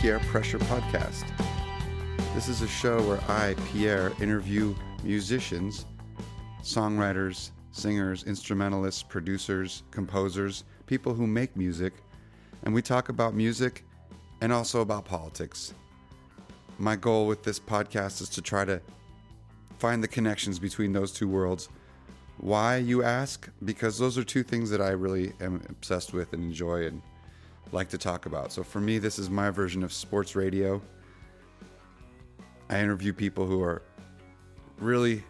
Pierre Pressure Podcast. This is a show where I, Pierre, interview musicians, songwriters, singers, instrumentalists, producers, composers, people who make music, and we talk about music and also about politics. My goal with this podcast is to try to find the connections between those two worlds. Why, you ask? Because those are two things that I really am obsessed with and enjoy and like to talk about. So for me, this is my version of sports radio. I interview people who are really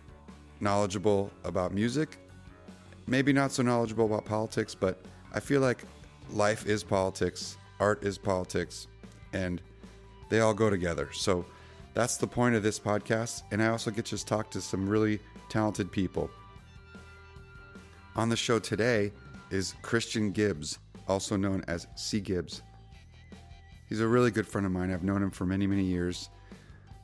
knowledgeable about music, maybe not so knowledgeable about politics, but I feel like life is politics, art is politics, and they all go together. So that's the point of this podcast. And I also get to talk to some really talented people. On the show today is Christian Gibbs, also known as C. Gibbs. He's a really good friend of mine. I've known him for many, many years.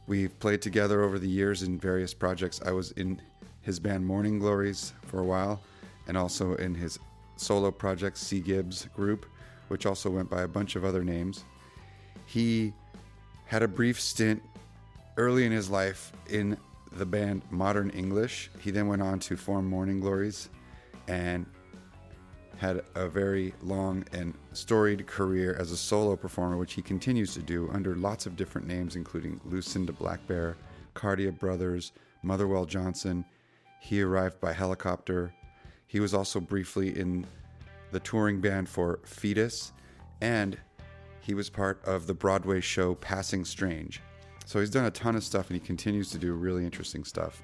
We've played together over the years in various projects. I was in his band Morning Glories for a while, and also in his solo project C. Gibbs Group, which also went by a bunch of other names. He had a brief stint early in his life in the band Modern English. He then went on to form Morning Glories and had a very long and storied career as a solo performer, which he continues to do under lots of different names, including Lucinda Blackbear, Cardia Brothers, Motherwell Johnson. He arrived by helicopter. He was also briefly in the touring band for Foetus, and he was part of the Broadway show Passing Strange. So he's done a ton of stuff and he continues to do really interesting stuff.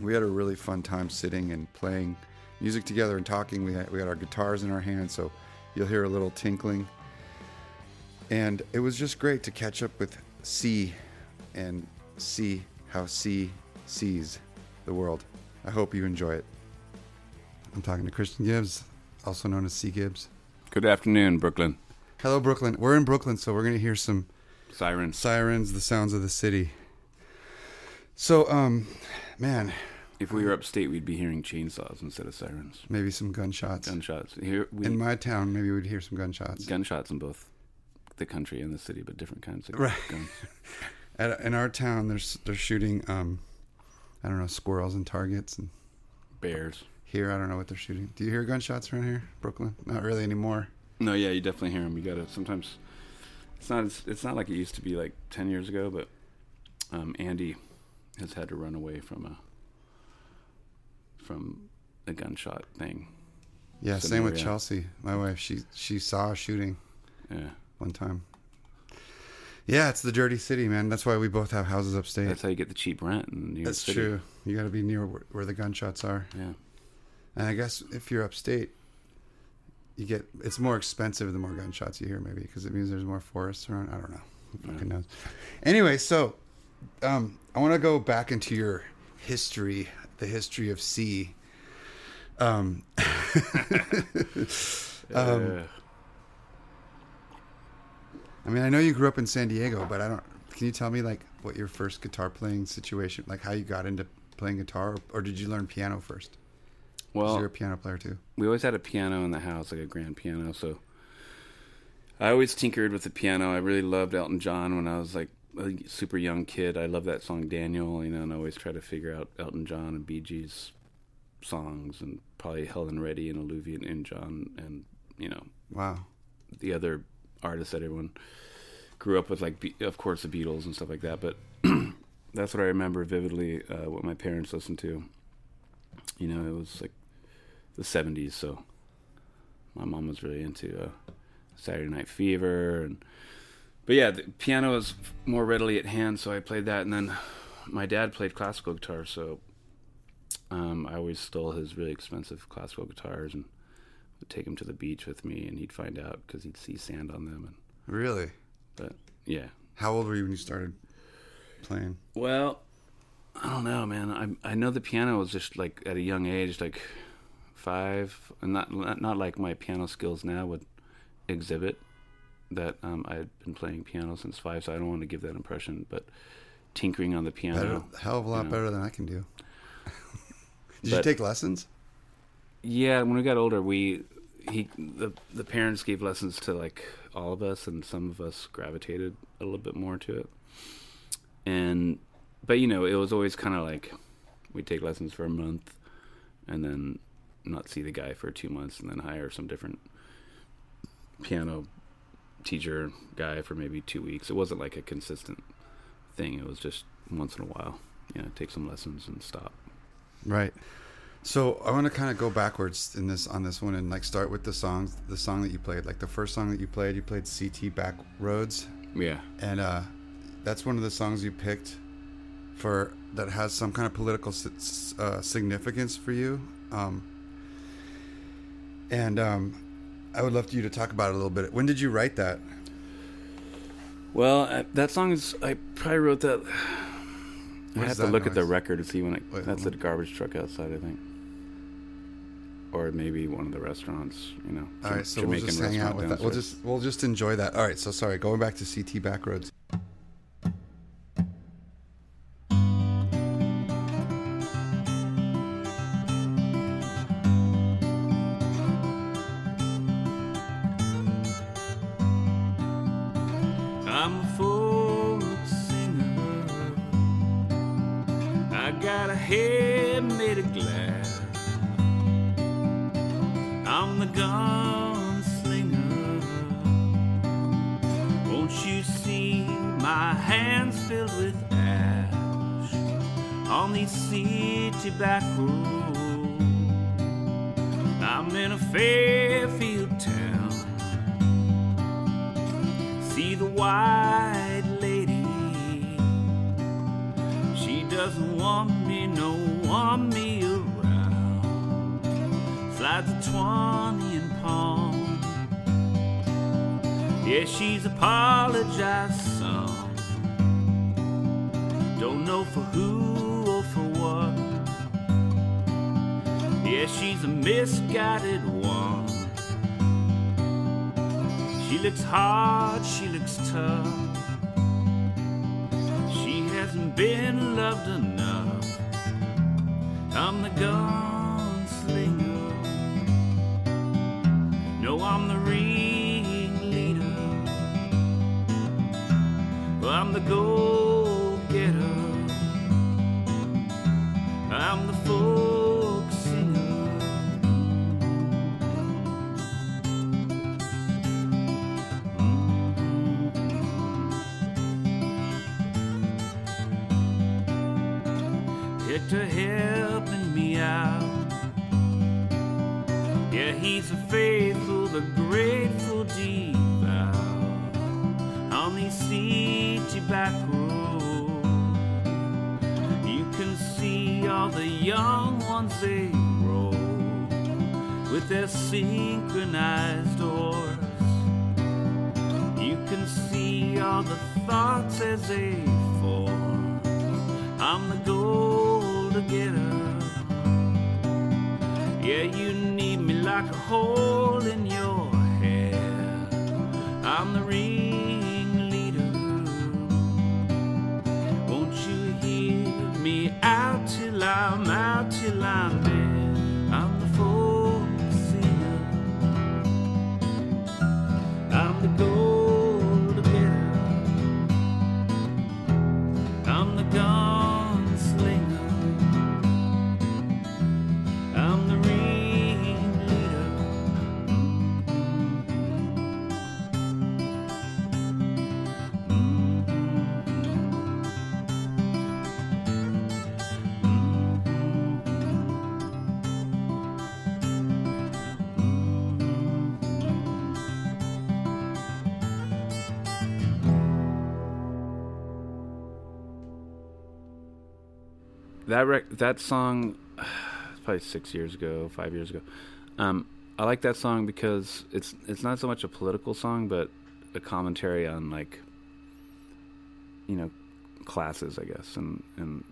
We had a really fun time sitting and playing music together and talking. We had, we had our guitars in our hands, so you'll hear a little tinkling. And it was just great to catch up with C and see how C sees the world. I hope you enjoy it. I'm talking to Christian Gibbs, also known as C Gibbs. Good afternoon, Brooklyn. Hello, Brooklyn. We're in Brooklyn, so we're going to hear some Sirens. sirens, the sounds of the city. So, um, man, If we were upstate, we'd be hearing chainsaws instead of sirens. maybe some gunshots. Gunshots. Here, we In my town, maybe we'd hear some gunshots. gunshots in both the country and the city, but different kinds of Right. guns. At, in our town, there's they're shooting, um, I don't know, squirrels and targets. And Bears. here, I don't know what they're shooting. Do you hear gunshots around here, Brooklyn? Not really anymore. No, yeah, you definitely hear them. You gotta sometimes. It's not. It's, it's not like it used to be like ten years ago, but um, Andy has had to run away from a from the gunshot thing. Yeah, same with Chelsea. My wife, she she saw a shooting Yeah, one time. Yeah, it's the dirty city, man. That's why we both have houses upstate. that's how you get the cheap rent in New York That's City. true. You got to be near where, where the gunshots are. Yeah, And I guess if you're upstate, you get it's more expensive the more gunshots you hear, maybe because it means there's more forests around. I don't know. Who fucking knows? Anyway, so um, I want to go back into your history, the history of C. Um, Um, I mean, I know you grew up in San Diego, but I don't. Can you tell me like what your first guitar playing situation, like how you got into playing guitar, or, or did you learn piano first? well, you're a piano player too. we always had a piano in the house, like a grand piano. So I always tinkered with the piano. I really loved Elton John when I was like a super young kid. I love that song Daniel, you know, and I always try to figure out Elton John and Bee Gees songs, and probably Helen Reddy and Olivia Newton-John, and you know Wow. the other artists that everyone grew up with, like of course the Beatles and stuff like that. But that's what I remember vividly. Uh, what my parents listened to. You know, it was like the '70s, so my mom was really into uh, Saturday Night Fever, and but yeah, the piano was more readily at hand, so I played that. And then my dad played classical guitar, so um, I always stole his really expensive classical guitars and would take him to the beach with me, and he'd find out because he'd see sand on them. And Really? but yeah, How old were you when you started playing? well, I don't know, man. I I know the piano was just like at a young age, like five, and not, not like my piano skills now would exhibit that um, I had been playing piano since five, so I don't want to give that impression. But tinkering on the piano, Better, hell of a lot Yeah. better than I can do. Did you take lessons? Yeah, when we got older, we he the the parents gave lessons to like all of us, and some of us gravitated a little bit more to it. And but you know, it was always kind of like we take lessons for a month, and then not see the guy for two months, and then hire some different piano teacher guy for maybe two weeks. It wasn't like a consistent thing. It was just once in a while, you know, take some lessons and stop. Right. So I want to kind of go backwards in this on this one and like start with the songs, the song that you played. Like the first song that you played, you played CT Backroads, Yeah. and uh, that's one of the songs you picked for that has some kind of political uh, significance for you. Um, and um, I would love for you to talk about it a little bit. When did you write that? Well, I, that song is. I probably wrote that. I have to look at the record to see when it. Wait, that's a garbage truck outside, I think. Or maybe one of the restaurants. You know. All right, so Jamaican we'll just hang out restaurant with that. We'll just we'll just enjoy that. All right, so sorry. Going back to CT Backroads. That rec- that song probably six years ago five years ago um, i like that song because it's it's not so much a political song but a commentary on like you know classes i guess and and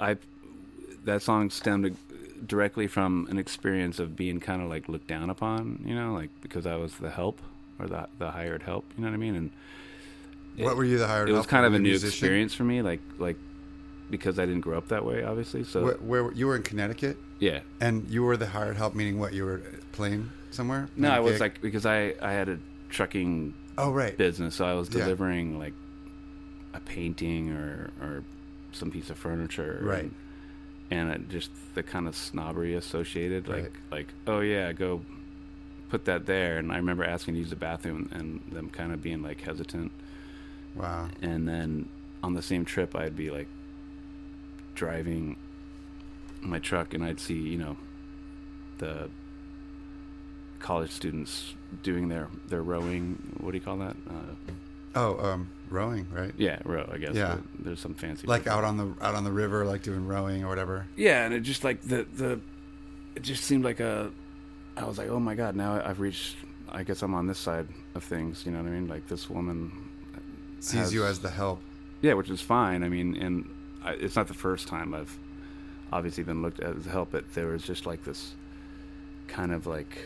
i that song stemmed directly from an experience of being kind of like looked down upon you know like because i was the help or the the hired help you know what i mean and What were you the hired? Help? It was kind of a new musician? experience for me like like because i didn't grow up that way obviously so Where, where you were in Connecticut, yeah and you were the hired help, meaning what? You were playing somewhere? no I was gig? like because i i had a trucking Oh, right. business. So I was Yeah. delivering like a painting or or some piece of furniture, Right. And, and it just the kind of snobbery associated, like Right. like oh yeah, go put that there. And I remember asking to use the bathroom and them kind of being like hesitant. Wow. And then on the same trip, I'd be like driving my truck, and I'd see you know the college students doing their their rowing. What do you call that? Uh, Oh, um, rowing, right? yeah, row. I guess. Yeah. There's some fancy. Like out on the out on the river, like doing rowing or whatever. Yeah, and it just like the the, it just seemed like a. I was like, oh my god! Now I've reached. I guess I'm on this side of things. You know what I mean? Like this woman Sees has- you as the help. Yeah, which is fine. I mean, and I, it's not the first time I've obviously been looked at as help, but there was just like this kind of like,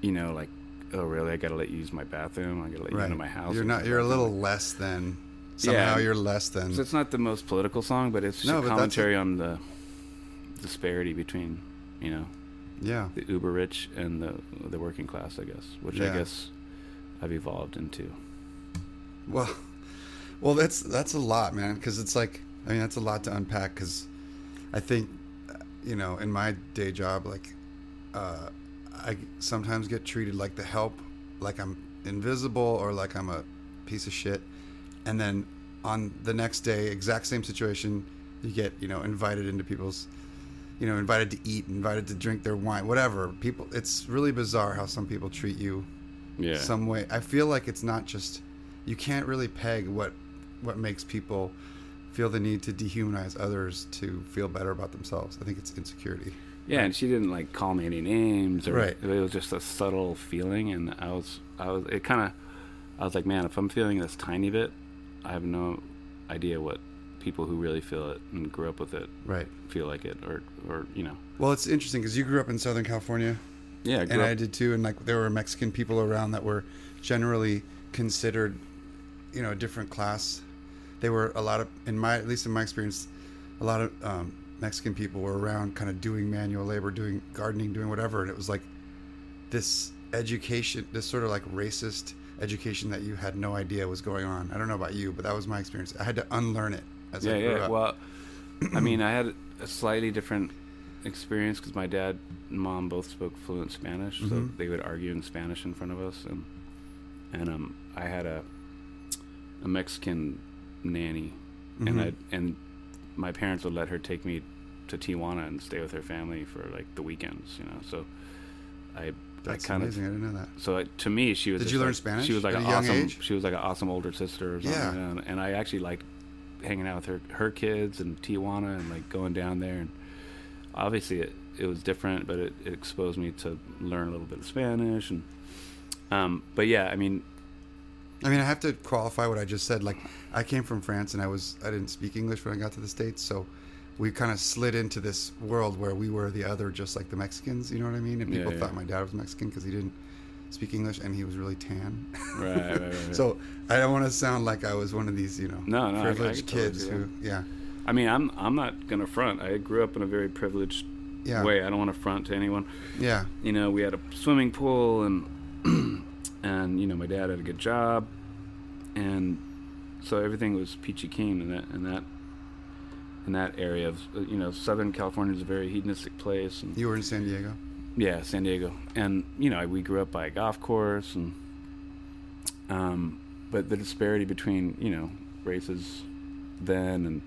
you know, like, oh really? I got to let you use my bathroom. I got to let you into my house. You're not. You're a little less than. Somehow Yeah. you're less than. So it's not the most political song, but it's just No, a but commentary on the disparity between, you know, Yeah. the uber rich and the the working class. I guess, which Yeah. I guess I've evolved into. Well, well, that's that's a lot, man. Because it's like, I mean, that's a lot to unpack. Because I think, uh, you know, in my day job, like, uh, I sometimes get treated like the help, like I'm invisible or like I'm a piece of shit, and then on the next day, exact same situation, you get you know invited into people's. You know, invited to eat, invited to drink their wine, whatever. People, it's really bizarre how some people treat you Yeah. some way. I feel like it's not just you can't really peg what what makes people feel the need to dehumanize others to feel better about themselves. I think it's insecurity. Yeah, and she didn't like call me any names, or Right. it was just a subtle feeling, and I was, I was, it kind of, I was like, man, if I'm feeling this tiny bit, I have no idea what people who really feel it and grew up with it Right. feel like it, or, or you know, Well, it's interesting because you grew up in Southern California, yeah, I grew and up, I did too. And like there were Mexican people around that were generally considered, you know, a different class. They were a lot of, in my at least in my experience, a lot of um, Mexican people were around, kind of doing manual labor, doing gardening, doing whatever, and it was like this education, this sort of like racist education that you had no idea was going on. I don't know about you, but that was my experience. I had to unlearn it as yeah, I grew yeah. up. Well, I mean, I had a slightly different experience because my dad and mom both spoke fluent Spanish, so Mhm. they would argue in Spanish in front of us, and and um, I had a a Mexican nanny, and Mhm. I and my parents would let her take me to Tijuana and stay with her family for like the weekends, you know. So I That's I kind amazing. of I didn't know that. so to me she was. Did you learn like- Spanish She was like an a young awesome. age? She was like an awesome older sister or something. Yeah. and, and I actually liked hanging out with her her kids and Tijuana and like going down there and obviously it, it was different, but it, it exposed me to learn a little bit of Spanish and um. But yeah, I mean, I mean, I have to qualify what I just said. Like, I came from France, and I was I didn't speak English when I got to the states, so we kind of slid into this world where we were the other, just like the Mexicans. You know what I mean? And people yeah. thought my dad was Mexican because he didn't speak English, and he was really tan. right, right, right. right. so I don't want to sound like I was one of these, you know, No, no, I- I privileged totally kids who, yeah, I mean, I'm I'm not gonna front. I grew up in a very privileged yeah, way. I don't want to front to anyone. yeah, you know, we had a swimming pool and and you know, my dad had a good job and so everything was peachy keen in that in that in that area of you know, Southern California is a very hedonistic place and You were in San Diego. yeah, San Diego. And you know, we grew up by a golf course and um but the disparity between, you know, races then and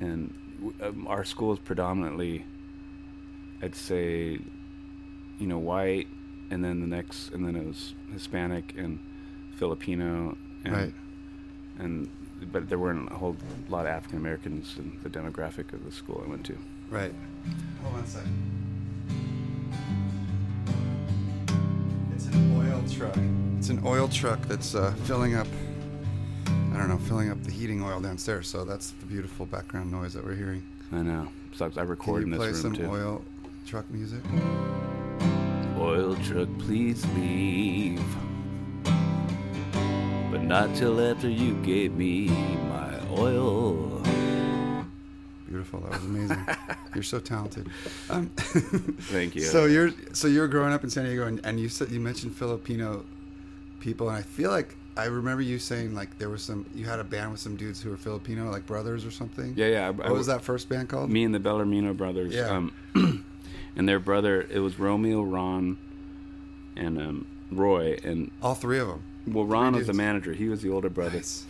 and um, our school is predominantly I'd say you know, white and then the next and then it was Hispanic and Filipino and Right. and but there weren't a whole lot of African Americans in the demographic of the school I went to. Right. Hold on a second. It's an oil truck. It's an oil truck that's uh, filling up. I don't know, filling up the heating oil downstairs. So that's the beautiful background noise that we're hearing. I know. Sucks. I record Can in you this play room some too. oil truck music? Oil truck, please leave. But not till after you gave me my oil. beautiful. That was amazing. you're so talented. Um, Thank you. So you're so you're growing up in San Diego, and, and you said you mentioned Filipino people, and I feel like I remember you saying like there was some you had a band with some dudes who were Filipino, like brothers or something. yeah, yeah. I- What I- was that first band called? Me and the Bellarmino brothers. Yeah. Um, and their brother, it was Romeo, Ron, and um, Roy. And All three of them. well, Ron was the manager. He was the older brother, Nice.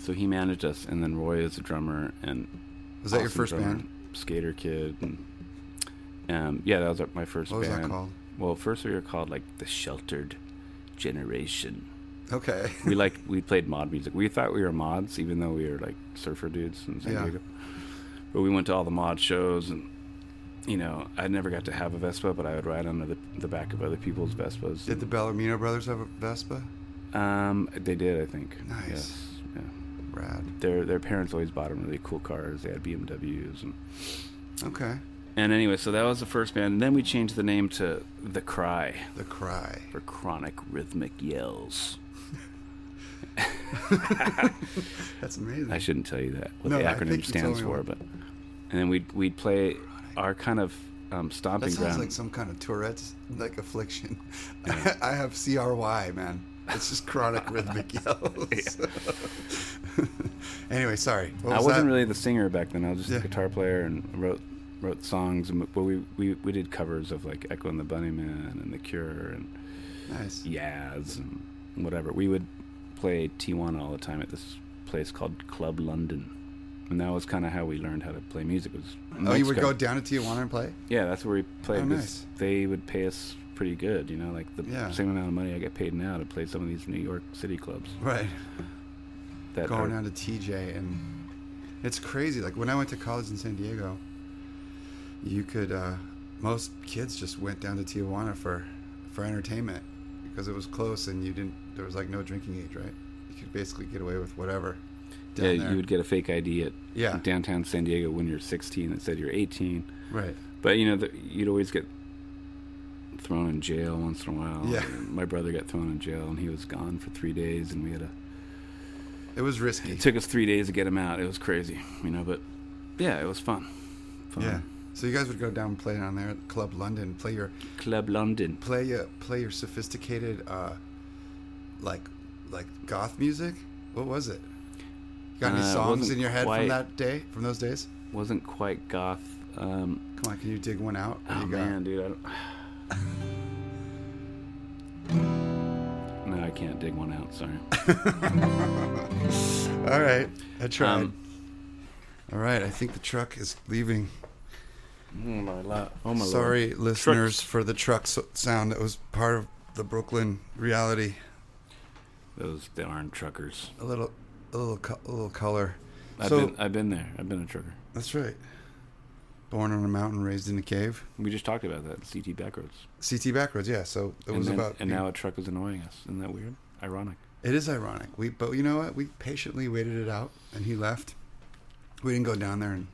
so he managed us. And then Roy is the drummer. And Was that your first drummer, band? Skater Kid. And, um, yeah, that was my first What was band. that called? Well, first we were called like the Sheltered Generation. Okay. we like we played mod music. We thought we were mods, even though we were like surfer dudes in San Yeah. Diego. But we went to all the mod shows, and you know, I never got to have a Vespa, but I would ride on the the back of other people's Vespas. Did the Bellarmino brothers have a Vespa? um, they did, I think. Nice. Yes. Yeah. Rad. Their their parents always bought them really cool cars. They had BMWs and Okay. and anyway, so that was the first band. And then we changed the name to The Cry The Cry. for chronic rhythmic yells. That's amazing. I shouldn't tell you that what No, the acronym stands me for, but and then we'd we'd play our kind of um, that stomping sounds ground. like some kind of Tourette's like affliction. I have CRY, man. It's just chronic rhythmic yells. anyway, sorry. What I was wasn't that? really the singer back then. I was just Yeah. a guitar player and wrote wrote songs. And, but we, we we did covers of like Echo and the Bunnymen and The Cure and nice. Yaz and whatever. We would play Tijuana all the time at this place called Club London. And that was kind of how we learned how to play music. Was Oh, you would go down to Tijuana and play? Yeah, that's where we played. Oh, nice. They would pay us pretty good, you know, like the Yeah. same amount of money I get paid now to play some of these New York City clubs. Right. That Going are, down to TJ and it's crazy. Like when I went to college in San Diego, you could uh, most kids just went down to Tijuana for for entertainment because it was close and you didn't there was like no drinking age, right? You could basically get away with whatever. Yeah, there. you would get a fake ID at Yeah. downtown San Diego when you're 16 that said you're 18. Right. But you know, the, you'd always get thrown in jail once in a while. Yeah. And my brother got thrown in jail, and he was gone for three days, and we had a. It was risky. It took us three days to get him out. It was crazy, you know. But yeah, it was fun. fun. yeah. So you guys would go down and play down there at Club London, play your Club London. play your play your sophisticated uh like like goth music. What was it? Got any Uh, songs in your head quite- from that day, from those days? Wasn't quite goth. Um, Come on, can you dig one out? What oh you got? man, dude, I don't. No, I can't dig one out. Sorry. All right, I tried. Um, All right, I think the truck is leaving. Oh my lord. Oh my Sorry, lord. listeners, for the truck so- sound. That was part of the Brooklyn reality. Those darn truckers. A little, a little, co- a little color. I've so been I've been there. I've been a trucker. that's right. Born on a mountain, raised in a cave. We just talked about that. CT Backroads. CT backwards, yeah. So it and was then- about. and now a truck is annoying us. Isn't that weird? Ironic. It is ironic. We, but you know what? We patiently waited it out, and he left. We didn't go down there and,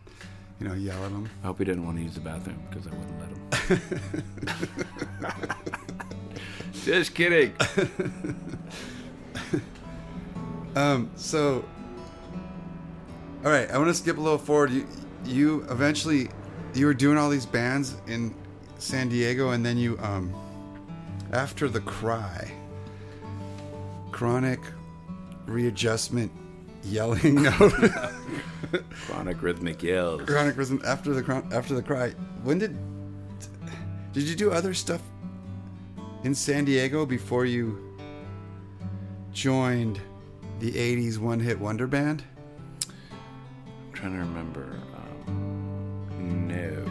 you know, yell at him. I hope he didn't want to use the bathroom because I wouldn't let him. just kidding. Um. So. All right, I want to skip a little forward. You, you eventually, you were doing all these bands in San Diego, and then you, um, after the cry, chronic readjustment, yelling note, Chronic rhythmic yells. chronic rhythm after the after the cry. When did did you do other stuff in San Diego before you joined the '80s one-hit wonder band? I'm trying to remember. Um, no.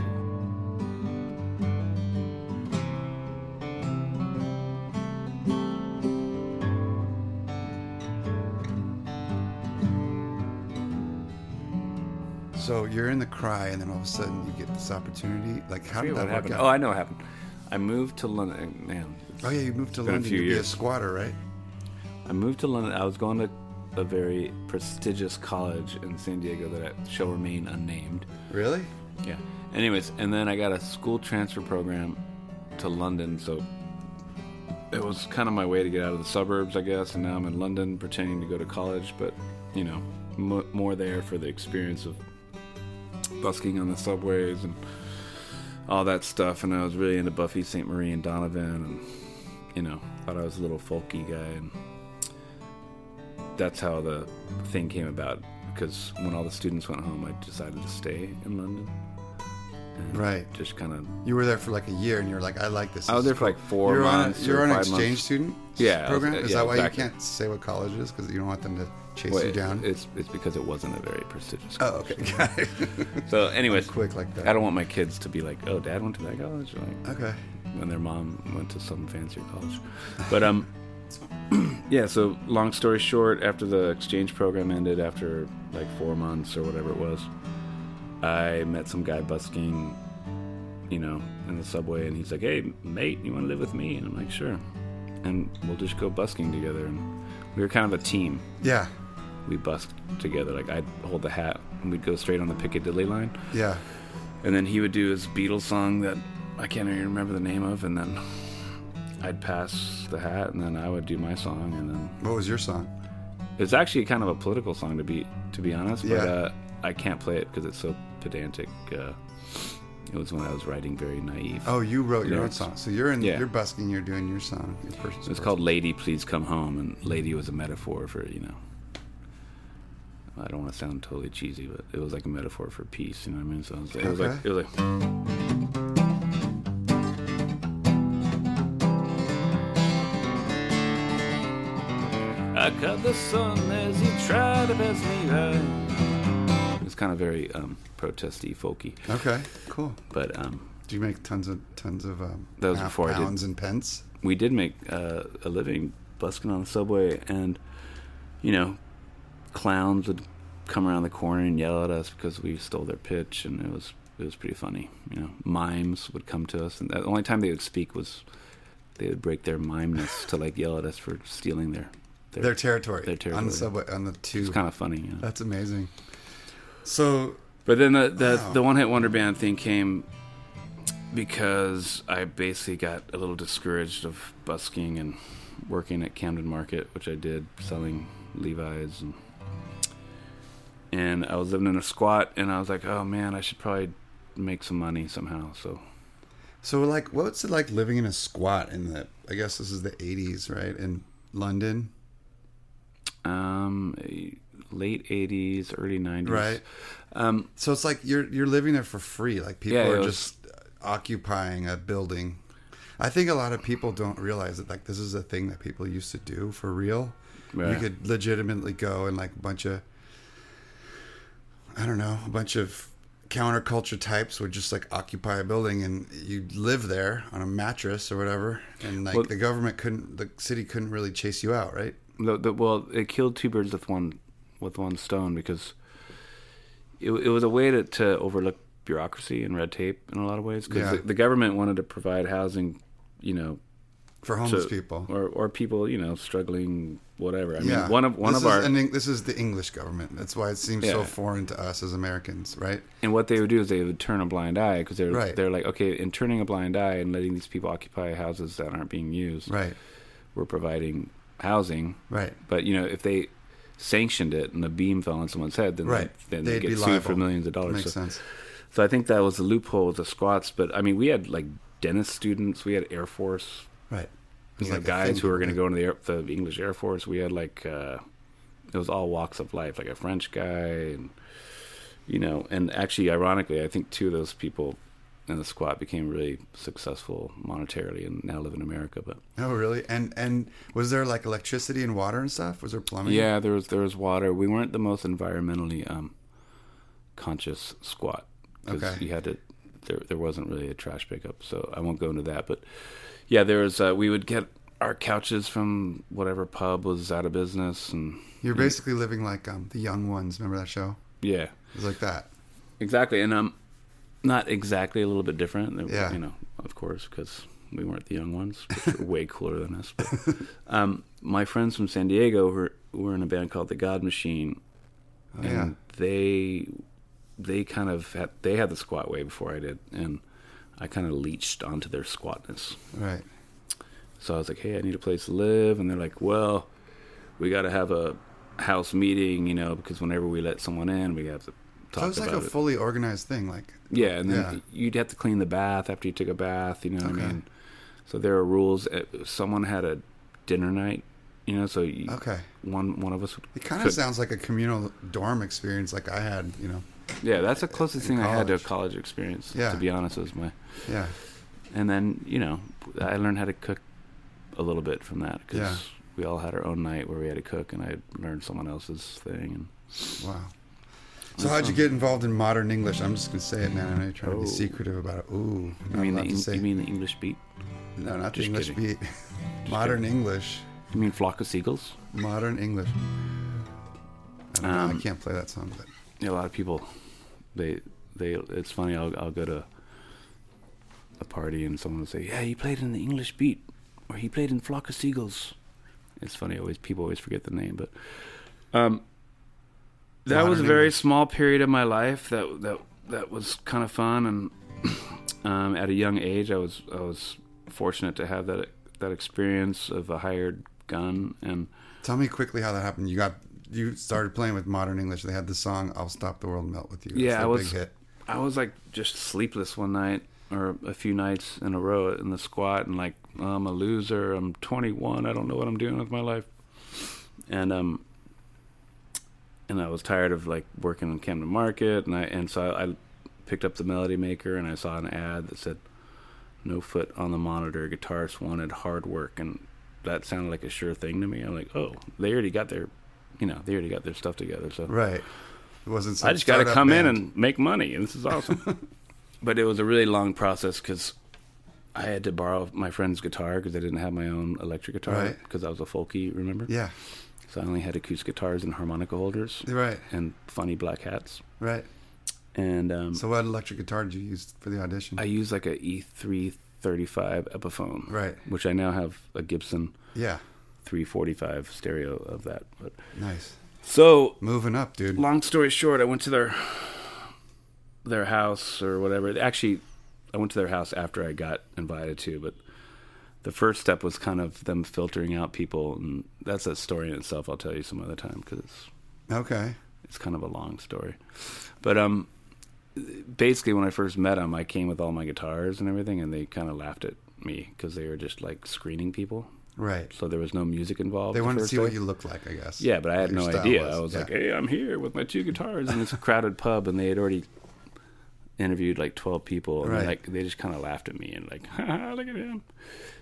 So you're in the cry, and then all of a sudden you get this opportunity. Like, how did that work Oh, I know what happened. I moved to London. Man. Oh yeah, you moved to London to be a squatter, right? I moved to London. I was going to a very prestigious college in San Diego that I, shall remain unnamed. Really? Yeah. Anyways, and then I got a school transfer program to London, so it was kind of my way to get out of the suburbs, I guess. And now I'm in London, pretending to go to college, but you know, m- more there for the experience of busking on the subways and all that stuff. And I was really into Buffy Sainte-Marie and Donovan, and you know, thought I was a little folky guy, and that's how the thing came about. Because when all the students went home, I decided to stay in London. And Right. Just kind of. You were there for like a year, and you're like, I like this. I was there for like four you're months. On a, you're an exchange months. student Yeah, I was- program. Is yeah, that why you can't say what college it is because you don't want them to chase you down? It's it's because it wasn't a very prestigious. oh, college. okay. Got it. So, anyways, Quick like that. I don't want my kids to be like, "Oh, Dad went to that college," like Okay. when their mom went to some fancier college. But um, yeah. So, long story short, after the exchange program ended, after like four months or whatever it was, I met some guy busking, you know, in the subway, and he's like, "Hey, mate, you want to live with me?" And I'm like, "Sure." And we'll just go busking together, and we were kind of a team. Yeah. We busked together. Like I'd hold the hat, and we'd go straight on the Piccadilly line. Yeah. And then he would do his Beatles song that I can't even remember the name of, and then I'd pass the hat, and then I would do my song, and then What was your song? it's actually kind of a political song to be to be honest, but Yeah. uh, I can't play it because it's so pedantic. Uh, it was when I was writing very naive. Oh, you wrote your own song. So you're in. Yeah. You're busking. You're doing your song. Your It's called "Lady, Please Come Home," and "Lady" was a metaphor for you know. I don't want to sound totally cheesy, but it was like a metaphor for peace. You know what I mean? So it was, it was like it was like. I caught the sun as he tried to pass me by. It's kind of very um, protesty, folky, Okay. Cool. but um, Do you make tons of tons of um, That was pou- before I did. pounds and pence? we did make uh, a living busking on the subway, and you know, clowns would come around the corner and yell at us because we stole their pitch, and it was it was pretty funny. You know, mimes would come to us, and the only time they would speak was they would break their mimeness to like yell at us for stealing their their. Their territory. their On the subway. On the two. it's kind of funny. You know? That's amazing. So But then the the, Wow. the one hit wonder band thing came because I basically got a little discouraged of busking and working at Camden Market, which I did selling Levi's and and I was living in a squat and I was like, oh man, I should probably make some money somehow. So So, like, what's it like living in a squat in the? I guess this is the '80s, right? In London, um, late '80s, early '90s, right? Um, So it's like you're you're living there for free. Like people Yeah, are was- just occupying a building. I think a lot of people don't realize that like this is a thing that people used to do for real. You could legitimately go and like a bunch of I don't know, a bunch of counterculture types would just like occupy a building and you'd live there on a mattress or whatever and like Well- the government couldn't the city couldn't really chase you out, right? The, the, well, it killed two birds with one with one stone because it, it was a way to, to overlook bureaucracy and red tape in a lot of ways. Because Yeah. the, the government wanted to provide housing, you know, For homeless to- people. or or people, you know, struggling, whatever. I yeah. mean, one of one this of is, our Eng- this is the English government. That's why it seems so foreign to us as Americans, right? and what they would do is they would turn a blind eye because they're Right. they're like, okay, in turning a blind eye and letting these people occupy houses that aren't being used, Right. we're providing housing. Right. But you know, if they sanctioned it and the beam fell on someone's head, then Right. they, then They'd they get sued for millions of dollars. Makes So, sense. so I think that was the loophole with the squats. But I mean, we had like dentist students, we had Air Force, Right. you know, like guys who were going to go into the, Air, the English Air Force. We had like uh, it was all walks of life, like a French guy, and you know, and actually, ironically, I think two of those people in the squat became really successful monetarily and now live in America. But Oh, really? And and was there like electricity and water and stuff? Was there plumbing? Yeah, there was there was water. We weren't the most environmentally um, conscious squat because Okay. you had to. There there wasn't really a trash pickup, so I won't go into that. But yeah, there was. Uh, we would get our couches from whatever pub was out of business, and You're basically living like um the young ones. Remember that show? yeah, It was like that. exactly. And um, not exactly a little bit different. Yeah. you know, of course, because we weren't the young ones, which were way cooler than us. But, um, my friends from San Diego were were in a band called the God Machine, Oh, and yeah. they they kind of had they had the squat way before I did, and I kind of leached onto their squatness. Right. So I was like, "Hey, I need a place to live," and they're like, "Well, we got to have a house meeting, you know, because whenever we let someone in, we have to talk So it's like a it. fully organized thing. Like, Yeah, and then Yeah. you'd have to clean the bath after you took a bath. You know what Okay. I mean? So there are rules. Uh, Someone had a dinner night. You know, so you, okay. one one of us. Would, It kind of sounds like a communal dorm experience like I had, you know. yeah, that's the closest In thing I had to a college. college experience. Yeah. To be honest, was my. Yeah. And then you know, I learned how to cook a little bit from that because Yeah. we all had our own night where we had to cook, and I learned someone else's thing. And Wow. So how'd you get involved in modern English? I'm just gonna say it, man. I know you're trying to Oh. be secretive about it. Ooh, you mean the Eng- you mean the English beat? no, not the Just English kidding. beat. modern English. You mean flock of seagulls? Modern English. I, don't know, I Um, can't play that song, but Yeah, a lot of people, they they. It's funny. I'll I'll go to a party and someone will say, "Yeah, he played in the English Beat, or he played in Flock of Seagulls." It's funny. Always people always forget the name, but um, that was a very small period of my life that that that was kind of fun and um, at a young age I was I was fortunate to have that that experience of a hired gun and tell me quickly how that happened. You got you started playing with modern English. They had the song "I'll Stop the World Melt with You." It's Yeah, I was- big hit. I was like just sleepless one night or a few nights in a row in the squat and like I'm a loser. I'm 21. I don't know what I'm doing with my life. And um and I was tired of like working in Camden Market and I and so I, I picked up the Melody Maker and I saw an ad that said no foot on the monitor Guitarists wanted hard work and that sounded like a sure thing to me. I'm like, "Oh, they already got their you know, they already got their stuff together." So Right. It wasn't. I just got to come in and make money, and this is awesome. but it was a really long process because I had to borrow my friend's guitar because I didn't have my own electric guitar Right. because I was a folky, remember? Yeah. So I only had acoustic guitars and harmonica holders Right. and funny black hats. Right. And um, So what electric guitar did you use for the audition? I used like a E335 Epiphone, right. which I now have a Gibson Yeah. 345 stereo of that. But Nice. so Moving up, dude. long story short, I went to their their house or whatever. Actually, I went to their house after I got invited to, but the first step was kind of them filtering out people, and that's a story in itself. I'll tell you some other time because it's Okay. it's kind of a long story. But um, basically, when I first met them, I came with all my guitars and everything, and they kind of laughed at me because they were just like screening people, Right. so there was no music involved. They the wanted to see day. what you looked like, I guess. Yeah, but I had no idea. was. I was Yeah. like, "Hey, I'm here with my two guitars in this crowded pub," and they had already interviewed like 12 people, and Right. like they just kind of laughed at me and like, "Look at him."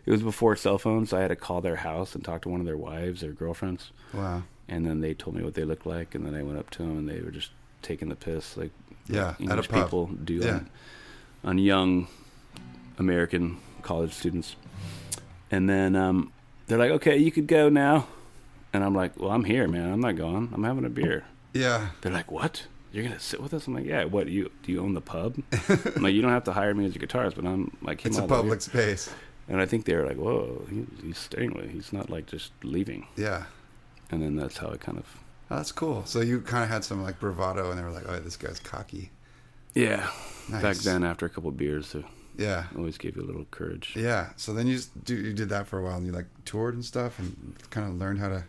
It was before cell phones, so I had to call their house and talk to one of their wives or girlfriends, Wow. and then they told me what they looked like, and then I went up to them, and they were just taking the piss, like Yeah. English people do Yeah. on, on young American college students. And then um, they're like, "Okay, you could go now," and I'm like, "Well, I'm here, man. I'm not going. I'm having a beer." Yeah. They're like, "What? You're gonna sit with us?" I'm like, "Yeah. What? You do you own the pub?" I'm like, "You don't have to hire me as your guitarist, but I'm like, It's a public space. And I think they were like, "Whoa, he, he's staying with. He's not like just leaving." Yeah. And then that's how it kind of, Oh, that's cool. So you kind of had some like bravado, and they were like, "Oh, this guy's cocky." yeah. Nice. Back then, after a couple of beers, it Yeah. always gave you a little courage. Yeah. So then you do you did that for a while, and you like toured and stuff, and kind of learned how to.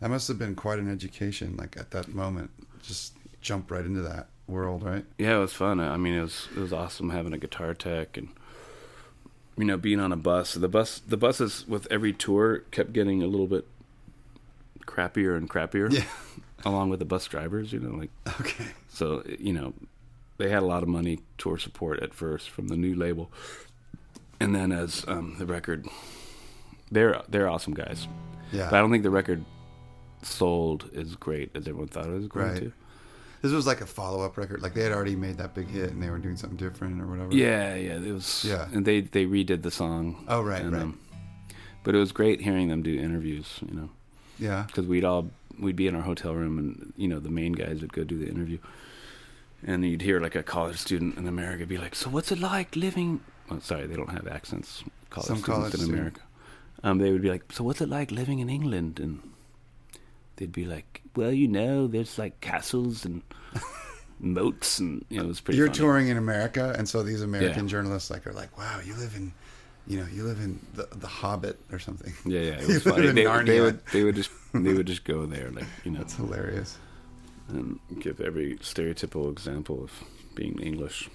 That must have been quite an education, like at that moment. Just jump right into that world, right? Yeah, it was fun. I mean, it was it was awesome having a guitar tech and you know being on a bus. The bus the buses with every tour kept getting a little bit crappier and crappier. Yeah. along with the bus drivers, you know, like Okay. so you know they had a lot of money tour support at first from the new label, and then as um, the record, they're they're awesome guys, Yeah. but I don't think the record sold as great as everyone thought it was going Right. to. This was like a follow up record. Like they had already made that big hit, and they were doing something different or whatever. Yeah, yeah, it was. Yeah. and they they redid the song. Oh, right, and, right. but it was great hearing them do interviews. You know, Yeah. because we'd all we'd be in our hotel room, and you know the main guys would go do the interview, and you'd hear like a college student in America be like, "So what's it like living?" Oh, sorry, they don't have accents. College Some students college in student. America. Um, they would be like, "So what's it like living in England?" And they'd be like, "Well, you know, there's like castles and moats, and you know, it was pretty." You're funny. touring in America, and so these American Yeah. journalists like are like, "Wow, you live in, you know, you live in the the Hobbit or something." Yeah, yeah, it was funny. They, they would they would just they would just go there, like you know. That's hilarious. and give every stereotypical example of being English.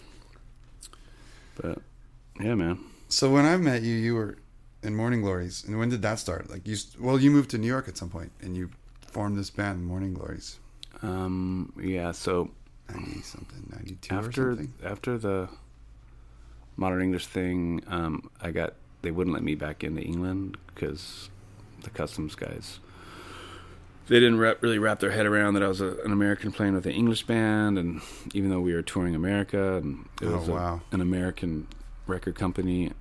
But yeah, man. So when I met you, you were in Morning Glories, and when did that start? Like you, well, you moved to New York at some point, and you formed this band, Morning Glories. Um, yeah. So ninety something, ninety two or after something. after the modern English thing, um, I got they wouldn't let me back into England because the customs guys they didn't really wrap their head around that I was a, an American playing with an English band, and even though we were touring America, and it Oh, was a- an American record company,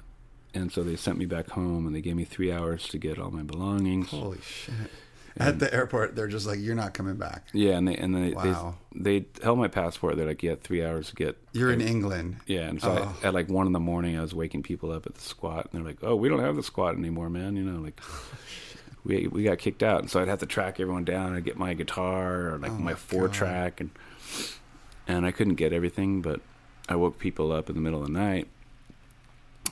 and so they sent me back home, and they gave me three hours to get all my belongings. Holy shit! At the airport, they're just like, "You're not coming back. Yeah, and they and they, Wow. they they held my passport. They're like, "Yeah, three hours to get." You're in England." Yeah, and so Oh. I, at like one in the morning, I was waking people up at the squat, and they're like, "Oh, we don't have the squat anymore, man." You know, like we we got kicked out, and so I'd have to track everyone down. I'd get my guitar or like Oh, my my four God. track, and and I couldn't get everything, but I woke people up in the middle of the night.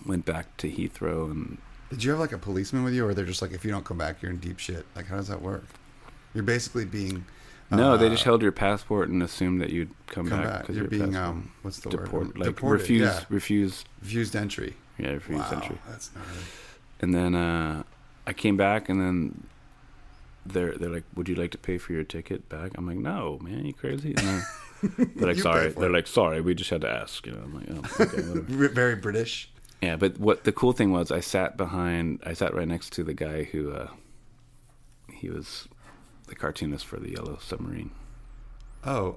Went back to Heathrow, and Did you have like a policeman with you, or they're just like, "If you don't come back, you're in deep shit"? Like, how does that work? You're basically being no, they uh, just held your passport and assumed that you'd come, come back because You're your being um, what's the deport, word? like Deported, refuse, yeah. refuse, refused entry. yeah, refuse wow, entry. that's gnarly. And then uh, I came back, and then they're they're like, "Would you like to pay for your ticket back?" I'm like, "No, man, you crazy?" They're like, "Sorry." They're it. like, "Sorry, we just had to ask." You know, I'm like, "Oh, okay, Very British. Yeah, but what the cool thing was, I sat behind, I sat right next to the guy who uh, he was the cartoonist for the Yellow Submarine, Oh,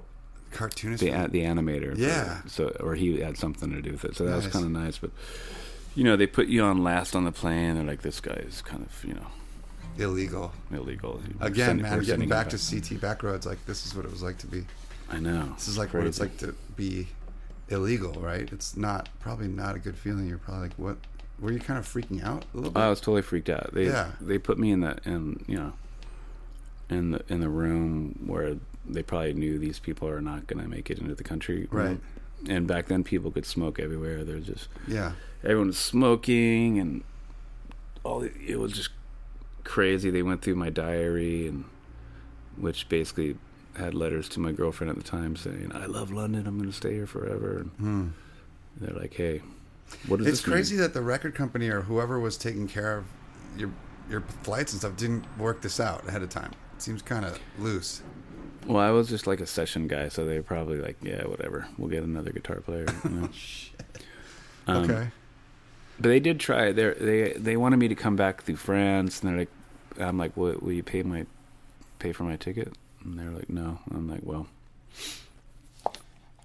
cartoonist. the a- the animator. for- Yeah. so or he had something to do with it, so that was kind of nice. But you know, they put you on last on the plane. They're like, "This guy is kind of you know." illegal. illegal. We're Again, sending- man, getting back to CT Backroads, like this is what it was like to be. I know. This is like what it's like to be illegal, right? It's not probably not a good feeling. You're probably like, what? Were you kind of freaking out a little bit? I was totally freaked out. They Yeah. they put me in the in you know in the in the room where they probably knew these people are not going to make it into the country. Right. And back then, people could smoke everywhere. They're just yeah, everyone was smoking, and all the- it was just crazy. They went through my diary, and which basically had letters to my girlfriend at the time saying, "I love London. I'm going to stay here forever." And Hmm. they're like, "Hey, what does it's this mean?" crazy that the record company or whoever was taking care of your your flights and stuff didn't work this out ahead of time. It seems kind of loose. Well, I was just like a session guy, so they were probably like, "Yeah, whatever. We'll get another guitar player." You know? Um, okay, But they did try. They they they wanted me to come back through France, and they're like, "I'm like, will, will you pay my pay for my ticket?" And they're like, "No." I'm like, "Well."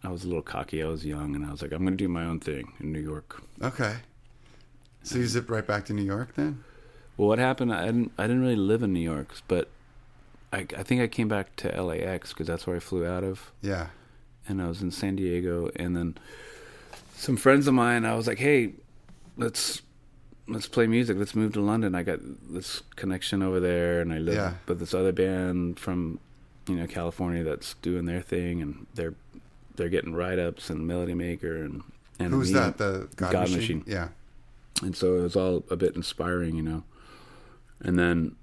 I was a little cocky. I was young, and I was like, "I'm going to do my own thing in New York." okay. So you zipped right back to New York then? Well, what happened? I didn't. I didn't really live in New York, but I, I think I came back to LAX because that's where I flew out of. Yeah. and I was in San Diego, and then some friends of mine. I was like, "Hey, let's let's play music. Let's move to London. I got this connection over there, and I live Yeah. with this other band from you know California that's doing their thing, and they're they're getting write ups and Melody Maker and and Who's that? The God, God Machine? Machine. Yeah. And so it was all a bit inspiring, you know. And then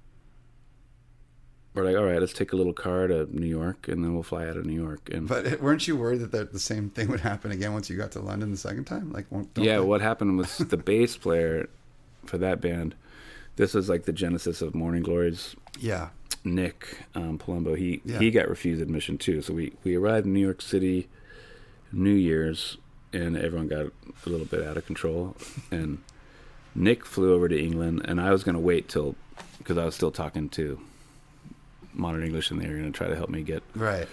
we're like, all right, let's take a little car to New York, and then we'll fly out of New York. And But weren't you worried that the, the same thing would happen again once you got to London the second time? Like, don't yeah, they- what happened was the bass player for that band. This was like the genesis of Morning Glories. Yeah. Nick um, Palumbo. He Yeah. he got refused admission too. So we we arrived in New York City, New Year's, and everyone got a little bit out of control. And Nick flew over to England, and I was going to wait till because I was still talking to Modern English, and they were going to try to help me get Right.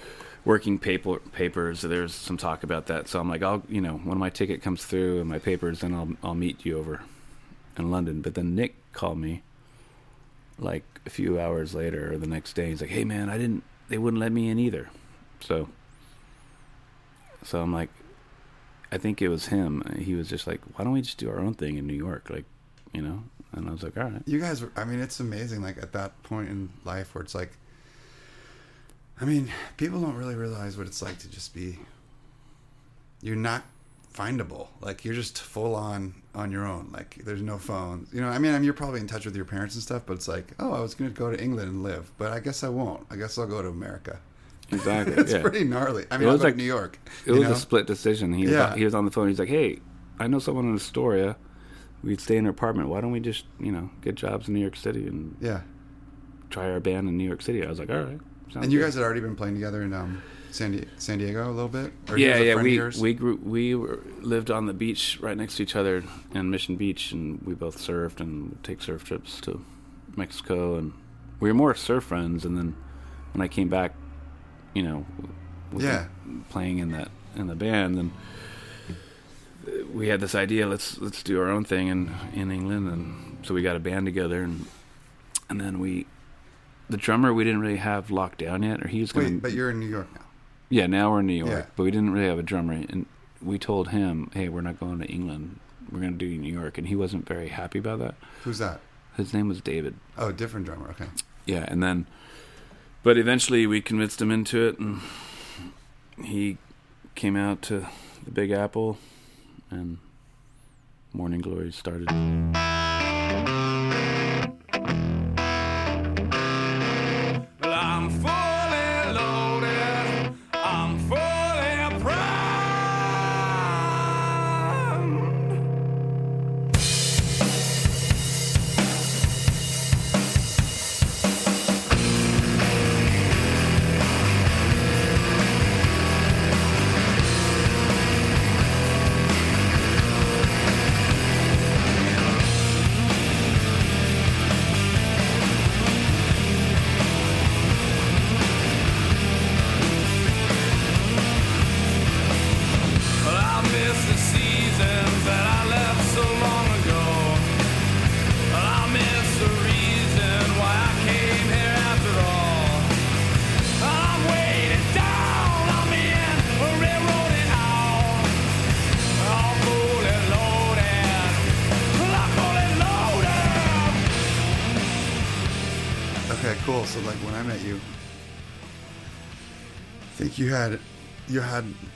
working paper papers. There's some talk about that, so I'm like, I'll you know when my ticket comes through and my papers, then I'll I'll meet you over in London. But then Nick called me like a few hours later or the next day. He's like, Hey man, I didn't. They wouldn't let me in either. So so I'm like, I think it was him. He was just like, Why don't we just do our own thing in New York, like you know? And I was like, All right. You guys were, I mean, it's amazing, like, at that point in life where it's like, I mean, people don't really realize what it's like to just be, you're not findable. Like, you're just full on on your own. Like, there's no phones. You know, I mean, I mean, you're probably in touch with your parents and stuff, but it's like, oh, I was going to go to England and live, but I guess I won't. I guess I'll go to America. exactly. it's yeah. pretty gnarly. I mean, It was like New York. It was know? a split decision. He was, Yeah. he was on the phone. He's like, "Hey, I know someone in Astoria. We'd stay in her apartment. Why don't we just, you know, get jobs in New York City and yeah. try our band in New York City?" I was like, "All right." And you good." guys had already been playing together in um, San, Di- San Diego a little bit. Or yeah, yeah. We we grew we were, lived on the beach right next to each other in Mission Beach, and we both surfed and would take surf trips to Mexico, and we were more surf friends. And then when I came back, you know, Yeah. playing in that in the band, and we had this idea let's let's do our own thing in in England, and so we got a band together, and and then we. The drummer we didn't really have locked down yet, or he was going. Wait, but you're in New York now. Yeah, now we're in New York, Yeah. but we didn't really have a drummer, and we told him, "Hey, we're not going to England. We're going to do New York," and he wasn't very happy about that. Who's that? His name was David. Oh, different drummer. Okay. Yeah, and then, but eventually we convinced him into it, and he came out to the Big Apple, and Morning Glory started.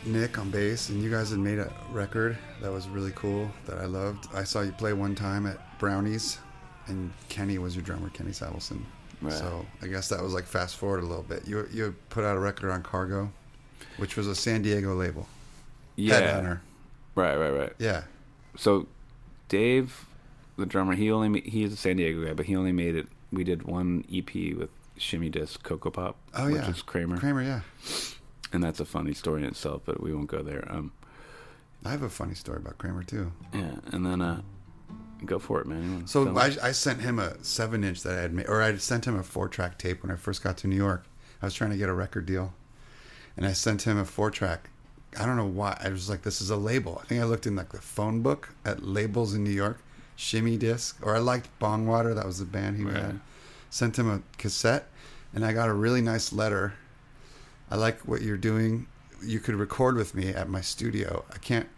Nick on bass, and you guys had made a record that was really cool that I loved. I saw you play one time at Brownies, and Kenny was your drummer, Kenny Savelson. Right. So I guess that was like fast forward a little bit. You you put out a record on Cargo, which was a San Diego label. Yeah, Headhunter. right, right, right. Yeah. so Dave, the drummer, he only he's a San Diego guy, but he only made it. We did one EP with Shimmy Disc Cocoa Pop, Oh which yeah. is Kramer, Kramer, yeah. And that's a funny story in itself, but we won't go there. Um, I have a funny story about Kramer too. yeah, and then uh, go for it, man. So I. I sent him a seven inch that I had made, or I sent him a four track tape when I first got to New York. I was trying to get a record deal, and I sent him a four track. I don't know why. I was like, this is a label. I think I looked in like the phone book at labels in New York, Shimmy Disc, or I liked Bongwater. That was the band he Right. had. Sent him a cassette, and I got a really nice letter. I like what you're doing. You could record with me at my studio. I can't.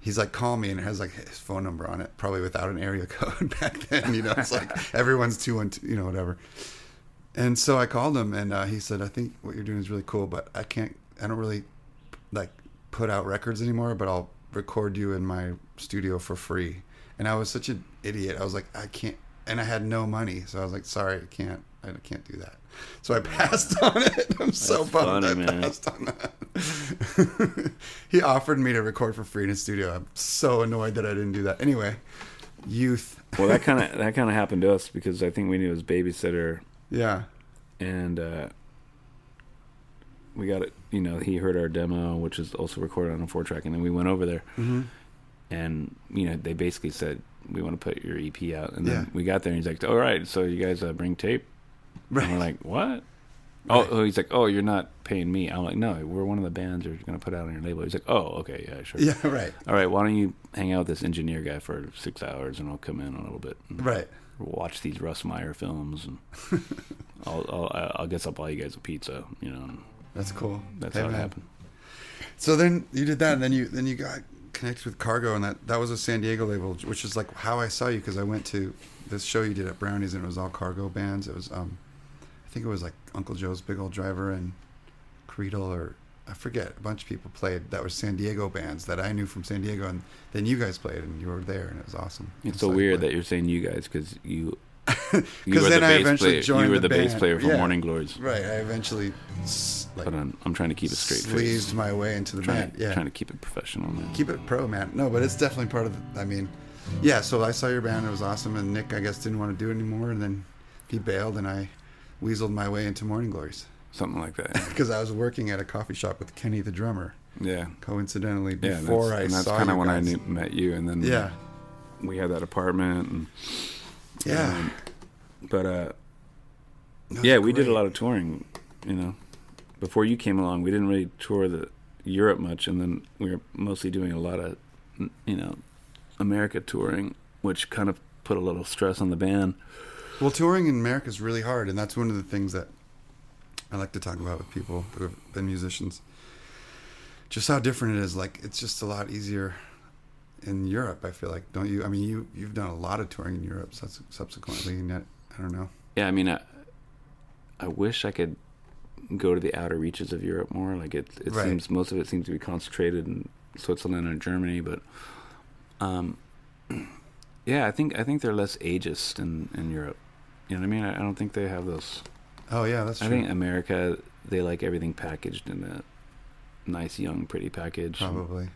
He's like, call me, and it has like his phone number on it, probably without an area code back then. You know, it's like everyone's two one two, you know, whatever. And so I called him, and uh, he said, "I think what you're doing is really cool, but I can't. I don't really like put out records anymore, but I'll record you in my studio for free." And I was such an idiot. I was like, I can't, and I had no money, so I was like, "Sorry, I can't. I can't do that." So I passed on it. I'm so bummed funny, I man. passed on that. he offered me to record for free in his studio. I'm so annoyed that I didn't do that. Anyway, youth. well, that kind of that kind of happened to us because I think we knew his babysitter, Yeah. and uh, we got it. You know, he heard our demo, which is also recorded on a four track, and then we went over there, Mm-hmm. and you know, they basically said we want to put your EP out, and then Yeah. we got there, and he's like, "All right, so you guys uh, bring tape." Right. And we're like, what? Right. Oh, oh, he's like, oh, you're not paying me. I'm like, no, we're one of the bands you're going to put out on your label. He's like, oh, okay, yeah, sure. yeah. Right. All right, why don't you hang out with this engineer guy for six hours and I'll come in a little bit and Right. watch these Russ Meyer films and I'll, I'll, I'll guess I'll buy you guys a pizza, you know. That's cool. that's Hey, how it happened. So then you did that, and then you then you got connected with Cargo, and that that was a San Diego label, which is like how I saw you because I went to this show you did at Brownies, and it was all Cargo bands. It was um, think it was like Uncle Joe's Big Old Driver and Creedle, or I forget. A bunch of people played that were San Diego bands that I knew from San Diego, and then you guys played, and you were there, and it was awesome. It's so you weird that you're saying you guys because you because were then the I bass eventually player. joined You were the, bass band. player for Yeah. Morning Glories. Right. I eventually like Hold on, I'm trying to keep it straight sleazed face. my way into the Trying, band. Yeah. trying to keep it professional, man. keep it pro, man. No, but it's definitely part of. The, I mean, yeah. So I saw your band; it was awesome. And Nick, I guess, didn't want to do it anymore, and then he bailed, and I weaseled my way into Morning Glories Something like that. because I was working at a coffee shop with Kenny the drummer. Yeah. Coincidentally, Yeah, before I and that's kind of when I knew, met you, and then Yeah, we had that apartment, and yeah. but uh, yeah, we did a lot of touring. You know, before you came along, we didn't really tour the Europe much, and then we were mostly doing a lot of, you know, America touring, which kind of put a little stress on the band. Well, touring in America is really hard, and that's one of the things that I like to talk about with people who have been musicians. Just how different it is. Like it's just a lot easier in Europe. I feel like, don't you? I mean, you you've done a lot of touring in Europe subsequently, and yet I don't know. Yeah, I mean, I, I wish I could go to the outer reaches of Europe more. Like it, it Right. seems most of it seems to be concentrated in Switzerland and Germany, but, um, yeah, I think I think they're less ageist in in Europe. You know what I mean? I, I don't think they have those. Oh yeah, that's I think America they like everything packaged in a nice, young, pretty package. Probably.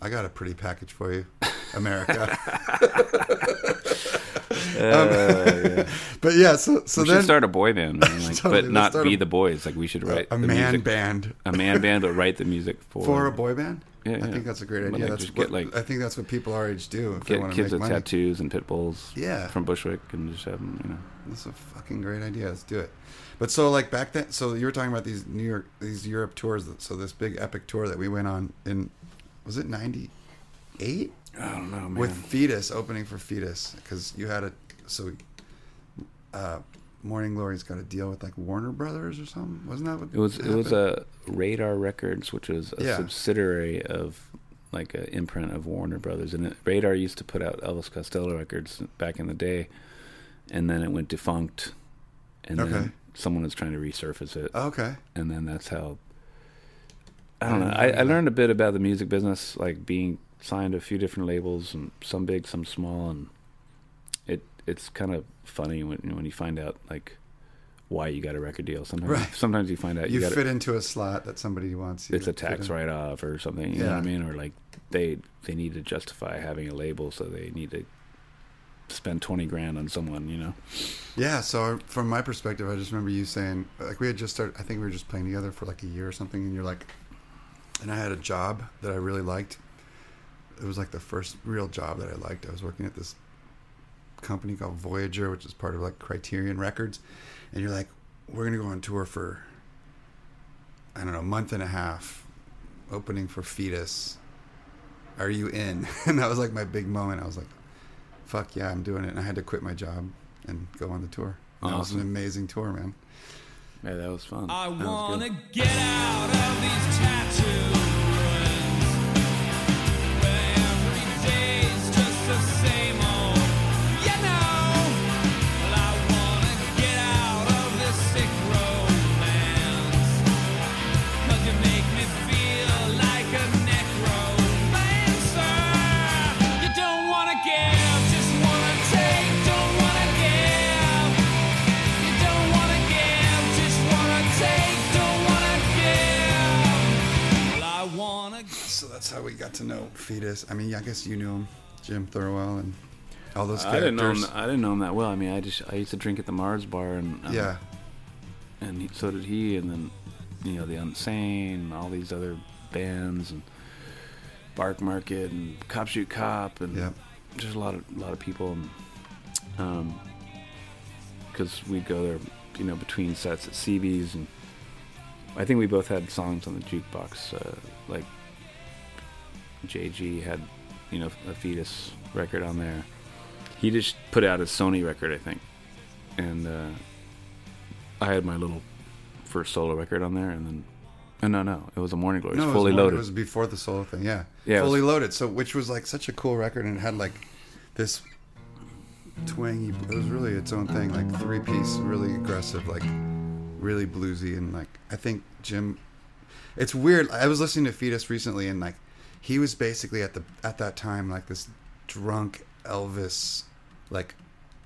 I got a pretty package for you, America. Uh, yeah. but yeah, so so we then should start a boy band, man, like, Totally, but not be a- the boys. Like we should write a man music, band a man band, but write the music for for a boy band. Yeah, I yeah. think that's a great idea. like, that's what, get, like- I think that's what people our age do if get kids make with money. tattoos and pit bulls Yeah. from Bushwick and just have them, you know. That's a fucking great idea. Let's do it. But so like back then, so you were talking about these New York, these Europe tours. So this big epic tour that we went on in, was it ninety eight I don't know, man. with Foetus opening for Foetus because you had a so, uh, Morning Glory's got a deal with like Warner Brothers or something. Wasn't that what it was it was a Radar Records, which was a Yeah. subsidiary of like an imprint of Warner Brothers, and it, Radar used to put out Elvis Costello records back in the day, and then it went defunct, and Okay. then someone was trying to resurface it, okay. and then that's how. I don't know. I, I learned a bit about the music business, like being signed to a few different labels, and some big, some small, and it it's kind of funny when when you find out like why you got a record deal. Sometimes Right. sometimes you find out You you fit into a slot that somebody wants. You it's a tax write off or something. You know what Yeah. I mean? Or like they they need to justify having a label, so they need to spend twenty grand on someone. You know? Yeah, so from my perspective, I just remember you saying, like, we had just started, I think we were just playing together for like a year or something, and you're like, and I had a job that I really liked. It was like the first real job that I liked. I was working at this company called Voyager, which is part of like Criterion Records, and you're like, we're going to go on tour for, I don't know, a month and a half, opening for Foetus. Are you in? And that was like my big moment. I was like, fuck yeah, I'm doing it. And I had to quit my job and go on the tour. And That was an amazing tour, man. Yeah, that was fun. I That wanna get out of these tattoo that's how we got to know Foetus. I mean, I guess you knew him, Jim Thirlwell, and all those characters. I didn't know him. I didn't know him that well. I mean, I just I used to drink at the Mars bar, and um, yeah, and he, so did he, and then you know the Unsane, and all these other bands, and Barkmarket, and Cop Shoot Cop, and yeah. just a lot of a lot of people, and um, because we'd go there, you know, between sets at CB's, and I think we both had songs on the jukebox, uh, like JG had, you know, a Foetus record on there. He just put out a Sony record, I think, and uh, I had my little first solo record on there, and then. Oh, no, no, it was a Morning Glory. It was No, fully it was more- loaded. It was before the solo thing. Yeah, Yeah, fully was- loaded. So which was like such a cool record, and it had like this twangy. It was really its own thing, like three piece, really aggressive, like really bluesy, and like I think Jim. It's weird. I was listening to Foetus recently, and like he was basically at the at that time like this drunk Elvis, like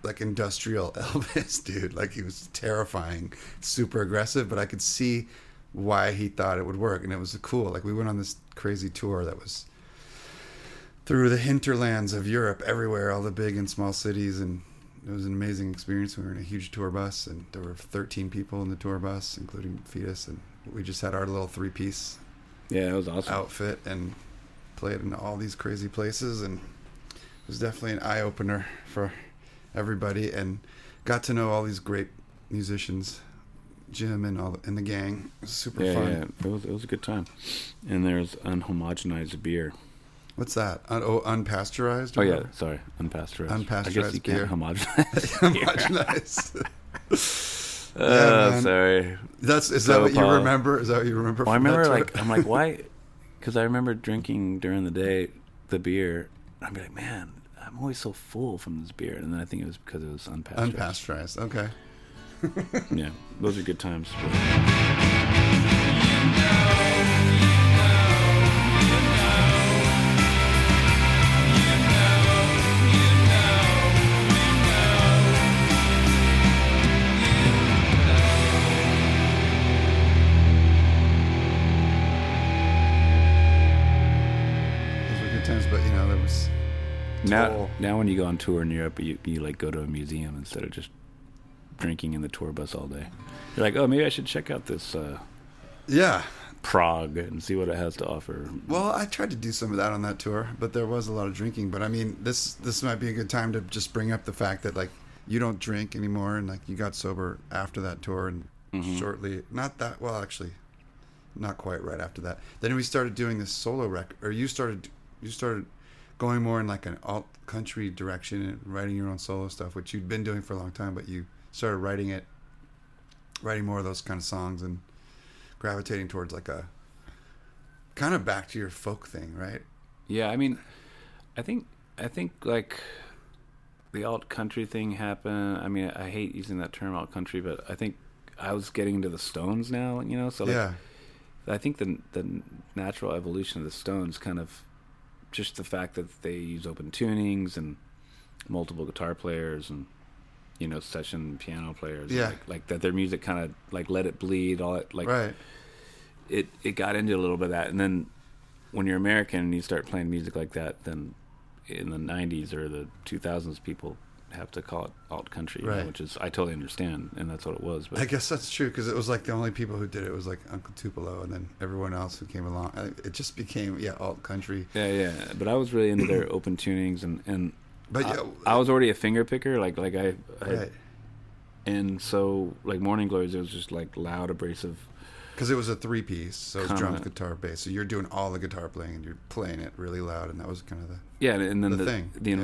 like industrial Elvis, dude. Like he was terrifying, super aggressive, but I could see why he thought it would work, and it was cool. Like we went on this crazy tour that was through the hinterlands of Europe, everywhere, all the big and small cities, and it was an amazing experience. We were in a huge tour bus, and there were 13 people in the tour bus, including Foetus, and we just had our little three-piece Yeah, it was awesome. outfit and played in all these crazy places and it was definitely an eye opener for everybody and got to know all these great musicians Jim and all and the gang it was super yeah, fun yeah, it was it was a good time. And there's unhomogenized beer. what's that Un- oh, unpasteurized oh, or Oh yeah, whatever? sorry, unpasteurized. I Unpasteurized guess you beer. can't homogenize. Homogenized. oh, man. sorry. that's is So, that what you Paul- remember is that what you remember Well, I remember like I'm like why? Because I remember drinking during the day the beer. I'd be like, man, I'm always so full from this beer, and then I think it was because it was unpasteurized. unpasteurized okay Yeah, those are good times. Now, now when you go on tour in Europe, you you like go to a museum instead of just drinking in the tour bus all day. You're like, oh, maybe I should check out this uh, yeah Prague and see what it has to offer. Well, I tried to do some of that on that tour, but there was a lot of drinking. But I mean, this this might be a good time to just bring up the fact that like you don't drink anymore, and like you got sober after that tour, and shortly, not that well, actually, not quite right after that. Then we started doing this solo record, or you started you started going more in like an alt country direction and writing your own solo stuff, which you'd been doing for a long time, but you started writing it, writing more of those kind of songs and gravitating towards like a kind of back to your folk thing, right? Yeah, I mean, I think I think like the alt country thing happened. I mean, I hate using that term alt country, but I think I was getting into the Stones now. You know, so like, yeah, I think the the natural evolution of the Stones kind of just the fact that they use open tunings and multiple guitar players and you know session piano players. Yeah. like, like that their music kind of like let it bleed. All that like right. it it got into a little bit of that, and then when you're American and you start playing music like that, then in the '90s or the 2000s, people have to call it alt country, you know, which is I totally understand, and that's what it was. But I guess that's true because it was like the only people who did it was like Uncle Tupelo, and then everyone else who came along. It just became yeah alt country. yeah, yeah. But I was really into their open tunings, and and But I, yeah, I was already a finger picker, like like I, I right and so like Morning Glories, it was just like loud, abrasive. because it was a three piece, so it was drums, guitar, bass. So you're doing all the guitar playing and you're playing it really loud, and that was kind of the Yeah, and then The the thing, the yeah.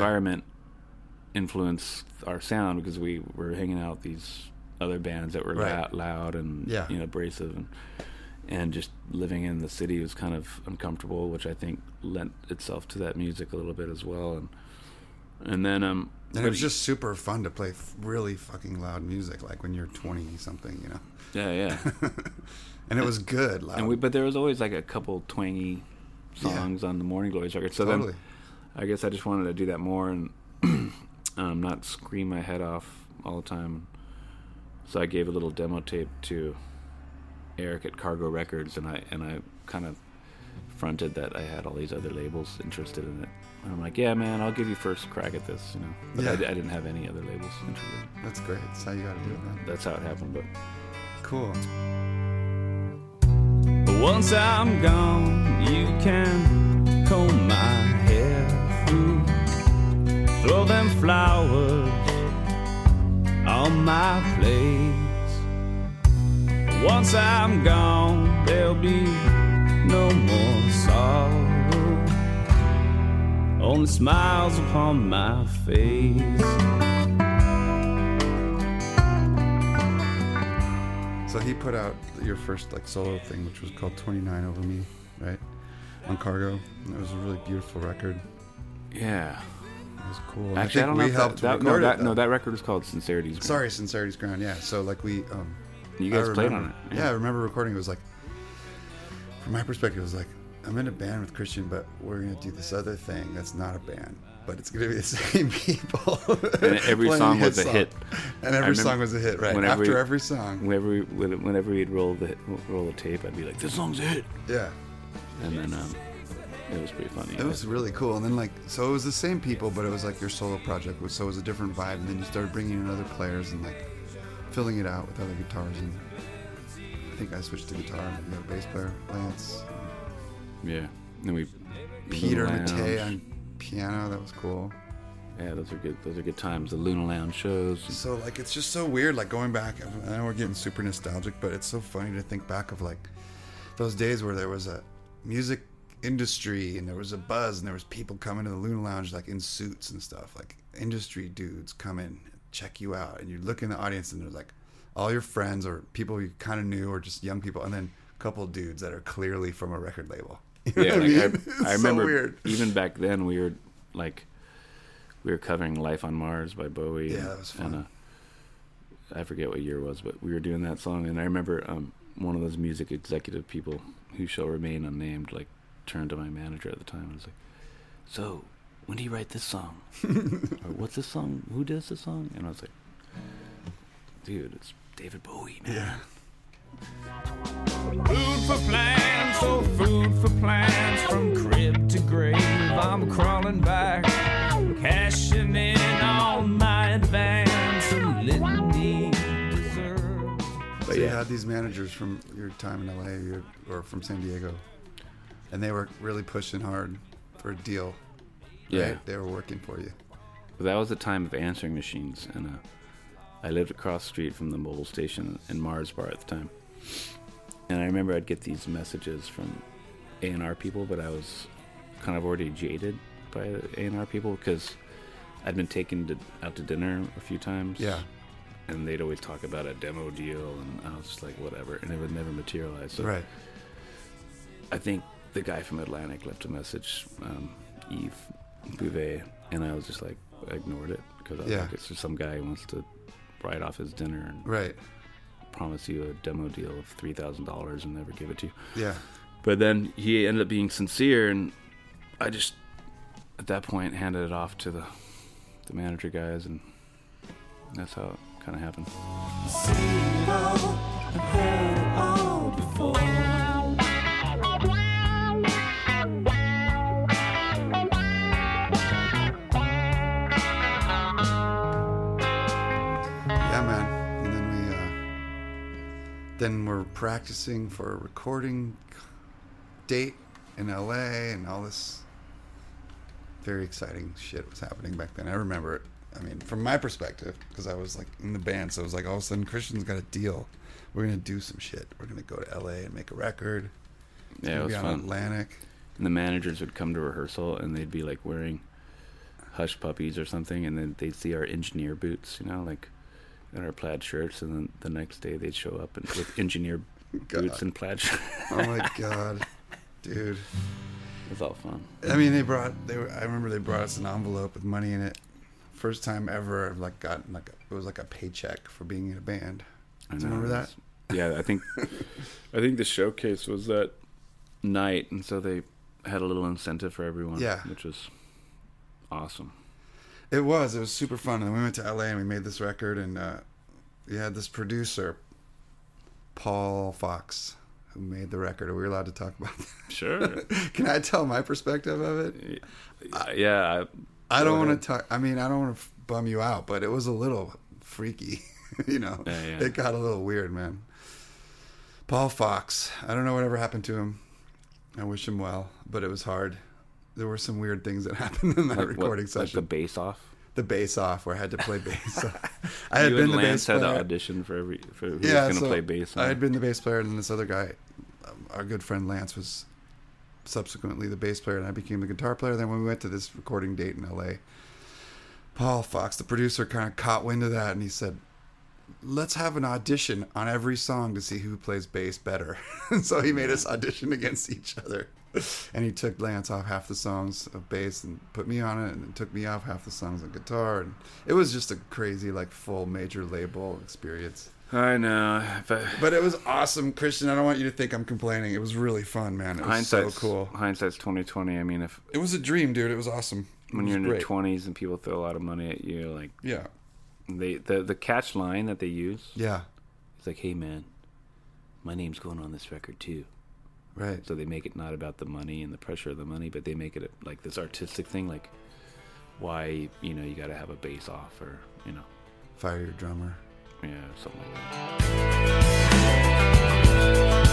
Influenced our sound because we were hanging out with these other bands that were Right. loud, loud and Yeah. you know abrasive and and just living in the city was kind of uncomfortable, which I think lent itself to that music a little bit as well. And and then um, and it was just super fun to play f- really fucking loud music, like when you're twenty something, you know. yeah, yeah. and it was good loud. and we but there was always like a couple twangy Yeah. songs on the Morning Glories record. So totally. then I guess I just wanted to do that more and um, not scream my head off all the time. So I gave a little demo tape to Eric at Cargo Records, and I and I kind of fronted that I had all these other labels interested in it. And I'm like, yeah, man, I'll give you first crack at this, you know. But I, Yeah. I didn't have any other labels interested. That's great. That's how you got to do it, man. That's how it happened. But Cool. But once I'm gone, you can comb my hair through. Throw them flowers on my place. Once I'm gone, there'll be no more sorrow. Only smiles upon my face. So he put out your first like solo thing, which was called 29 Over Me, right? On Cargo. And it was a really beautiful record. yeah, It was cool. Actually, I, don't know. we if that, helped that, no, record that, it. no, that record was called Sincerity's. Ground. Sorry, Sincerity's Ground. Yeah. So like we, um, you I guys played remember- on it. Yeah. I remember recording. It was like, from my perspective, it was like I'm in a band with Christian, but we're gonna do this other thing that's not a band, but it's gonna be the same people. And every song was a song. hit. And every song was a hit, right? whenever After we- every song, Whenever we, whenever we'd roll the roll the tape, I'd be like, "This song's a hit," yeah. and then um, it was pretty funny. It was really cool. And then like, so it was the same people, but it was like your solo project. was So it was a different vibe. And then you started bringing in other players and like filling it out with other guitars. And I think I switched to guitar. and You had a bass player, Lance, yeah. And then we Peter Matei on piano. That was cool. Yeah, those are good. Those are good times. The Luna Lounge shows. So like, it's just so weird. Like going back. I know we're getting super nostalgic, but it's so funny to think back of like those days where there was a music industry and there was a buzz and there was people coming to the Luna Lounge like in suits and stuff. Like industry dudes come in, check you out, and you look in the audience and there's like all your friends or people you kind of knew or just young people, and then a couple of dudes that are clearly from a record label. You know Yeah, like, I, It's I so remember weird. even back then we were like we were covering "Life on Mars" by Bowie. Yeah, and, that was fun. And, uh, I forget what year it was, but we were doing that song, and I remember um, one of those music executive people who shall remain unnamed, like turned to my manager at the time and was like, "So, when do you write this song? or what's this song? Who does this song?" And I was like, "Dude, it's David Bowie, man." Yeah. Food for plans, oh food for plans from crib to grave. I'm crawling back, cashing in on my advance. A litany deserves. So But you yeah. had these managers from your time in LA or from San Diego, and they were really pushing hard for a deal. Yeah. right? They were working for you. that was the time of answering machines, and uh, I lived across the street from the Mobil station in Mars Bar at the time. And I remember I'd get these messages from A and R people, but I was kind of already jaded by the A and R people because I'd been taken to, out to dinner a few times. Yeah. and they'd always talk about a demo deal, and I was just like, whatever, and it would never materialize. So Right. I think the guy from Atlantic left a message, um, Yves Beauvais, and I was just like, I ignored it because I was Yeah. like, it's just some guy who wants to write off his dinner and Right. promise you a demo deal of three thousand dollars and never give it to you. Yeah. But then he ended up being sincere, and I just at that point handed it off to the the manager guys, and that's how it kind of happened. Then we're practicing for a recording date in LA, and all this very exciting shit was happening back then. I remember it. I mean, from my perspective, because I was like in the band, so it was like all of a sudden Christian's got a deal. We're gonna do some shit. We're gonna go to LA and make a record. It's Yeah, it was fun. Atlantic. And the managers would come to rehearsal, and they'd be like wearing hush puppies or something, and then they'd see our engineer boots, you know, like in our plaid shirts, and then the next day they'd show up and with engineer boots and plaid shirts. Oh my god, dude. it was all fun. I mean, they brought. They were. I remember they brought us an envelope with money in it. First time ever, I've like gotten like a, it was like a paycheck for being in a band. I Do you remember that? Yeah, I think I think the showcase was that night, and so they had a little incentive for everyone. Yeah. which was awesome. It was. It was super fun. And we went to LA and we made this record, and uh, we had this producer, Paul Fox, who made the record. Are we allowed to talk about that? Sure. Can I tell my perspective of it? yeah, I Go don't want to talk. I mean, I don't want to bum you out, but it was a little freaky. you know, Yeah, yeah. it got a little weird, man. Paul Fox. I don't know whatever happened to him. I wish him well, but it was hard. There were some weird things that happened in that like, what- recording like session. the bass off. the bass off, where I had to play bass. I had you been and the Lance bass had to player. audition for every for who yeah, was going to so play bass. I had been the bass player, and then this other guy, um, our good friend Lance, was subsequently the bass player, and I became the guitar player. Then when we went to this recording date in L.A., Paul Fox, the producer, kind of caught wind of that, and he said, "Let's have an audition on every song to see who plays bass better." and so he made us audition against each other. And he took Lance off half the songs of bass and put me on it, and took me off half the songs of guitar. And it was just a crazy, like, full major label experience. I know, but But it was awesome, Christian. I don't want you to think I'm complaining. It was really fun, man. It was so cool. Hindsight's twenty twenty. I mean, if It was a dream, dude. It was awesome. It when was you're in great. your twenties and people throw a lot of money at you, like Yeah. they the the catch line that they use, Yeah. it's like, hey man, my name's going on this record too. Right. So they make it not about the money and the pressure of the money, but they make it like this artistic thing, like why you know you got to have a bass off or you know Fire your drummer. yeah something like that.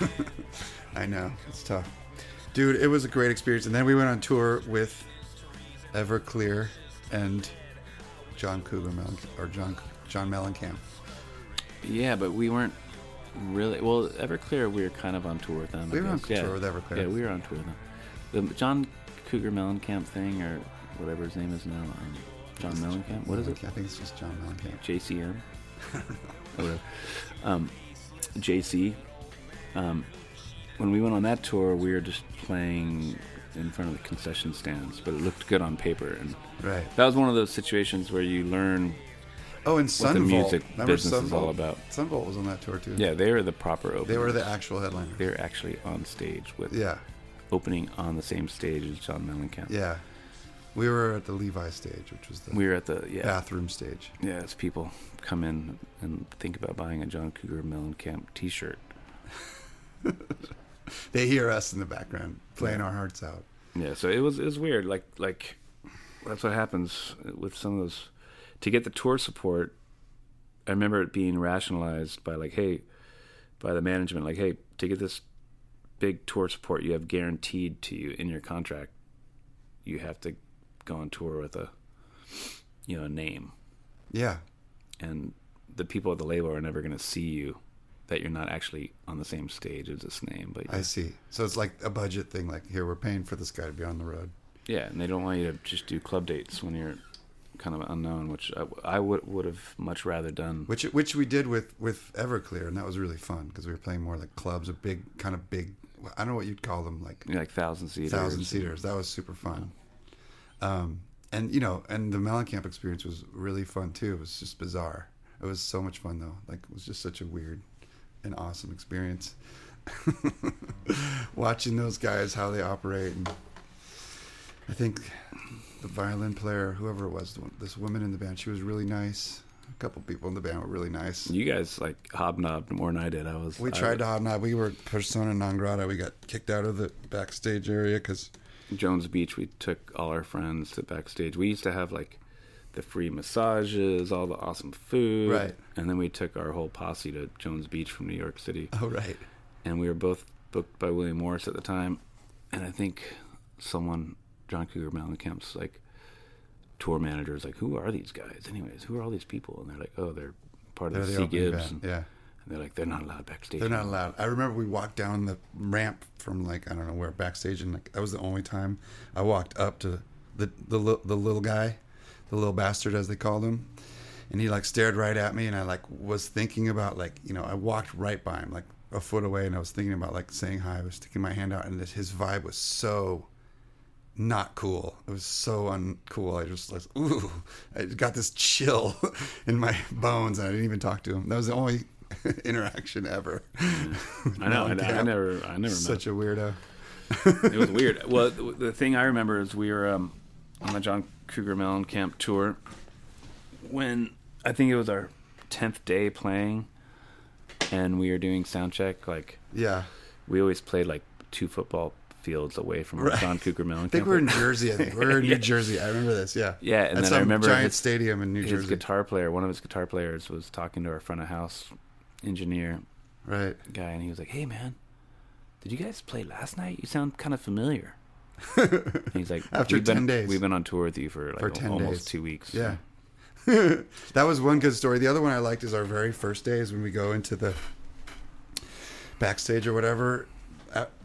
I know. It's tough. Dude, it was a great experience. And then we went on tour with Everclear and John Cougar Mellencamp, or John John Mellencamp. Yeah, but we weren't really well. Everclear, we were kind of on tour with them. We were on yeah. tour with Everclear. Yeah, we were on tour with them. The John Cougar Mellencamp thing, or whatever his name is now, um, John Mellencamp. What is it? I think it's just John Mellencamp. JCM. whatever. Um, JC. Um, when we went on that tour, we were just playing in front of the concession stands, but it looked good on paper, and Right. that was one of those situations where you learn. Oh, and What the music Remember business is all Son Volt? about. Son Volt was on that tour too. Yeah, they were the proper openers. They were the actual headliner. They were actually on stage with Yeah. opening on the same stage as John Mellencamp. Yeah. We were at the Levi stage, which was the We were at the yeah bathroom stage. yeah. As people come in and think about buying a John Cougar Mellencamp T-shirt. They hear us in the background playing our hearts out. Yeah, so it was it was weird. Like like that's what happens with some of those. To get the tour support, I remember it being rationalized by like, hey, by the management, like, hey, to get this big tour support, you have guaranteed to you in your contract, you have to go on tour with a, you know, a name, Yeah. and the people at the label are never going to see you. That you're not actually on the same stage as this name, but I see. So it's like a budget thing. Like here, we're paying for this guy to be on the road. Yeah, and they don't want you to just do club dates when you're kind of unknown, which I, I would would have much rather done. which which we did with with Everclear, and that was really fun because we were playing more like clubs, a big kind of big. I don't know what you'd call them, like know, like thousand seaters. thousand seaters. That was super fun. Um, and you know, and the Mellencamp experience was really fun too. It was just bizarre. It was so much fun though. Like it was just such a weird and awesome experience. Watching those guys how they operate, and I think the violin player, whoever it was, this woman in the band, she was really nice. A couple people in the band were really nice. You guys like hobnobbed more than I did. I was. We I- tried to hobnob. We were persona non grata. We got kicked out of the backstage area because Jones Beach. We took all our friends to backstage. We used to have like the free massages, all the awesome food, Right. And then we took our whole posse to Jones Beach from New York City, oh right, and we were both booked by William Morris at the time. And I think someone, John Cougar Mellencamp's like tour manager, is like, "Who are these guys? Anyways, who are all these people?" And they're like, "Oh, they're part they're of the the C Gibbs." And, Yeah. and they're like, "They're not allowed backstage." They're not allowed. I remember we walked down the ramp from like I don't know where backstage, and like that was the only time I walked up to the the the little guy, the little bastard as they called him, and he like stared right at me, and I like was thinking about like you know I walked right by him like a foot away, and I was thinking about like saying hi. I was sticking my hand out, and this, his vibe was so not cool. It was so uncool. I just like, ooh, I got this chill in my bones, and I didn't even talk to him. That was the only interaction ever. I know. I, I never. I never met. Such a weirdo. it was weird. Well, the, the thing I remember is we were um, on the John Cougar Mellencamp tour when I think it was our tenth day playing, and we were doing sound check. Like Yeah. we always played like two football fields away from Right. John Cougar Mellencamp. I think we're in Jersey. I think we're in Yeah. New Jersey. I remember this. Yeah. Yeah, and At then I remember giant his- stadium in New his Jersey. guitar player. One of his guitar players was talking to our front of house engineer Right. guy, and he was like, "Hey, man." Did you guys play last night? You sound kind of familiar. He's like, After "We've been- 10 days. We've been on tour with you for like For 10 almost days. two weeks. Yeah. that was one good story. The other one I liked is our very first days when we go into the backstage or whatever.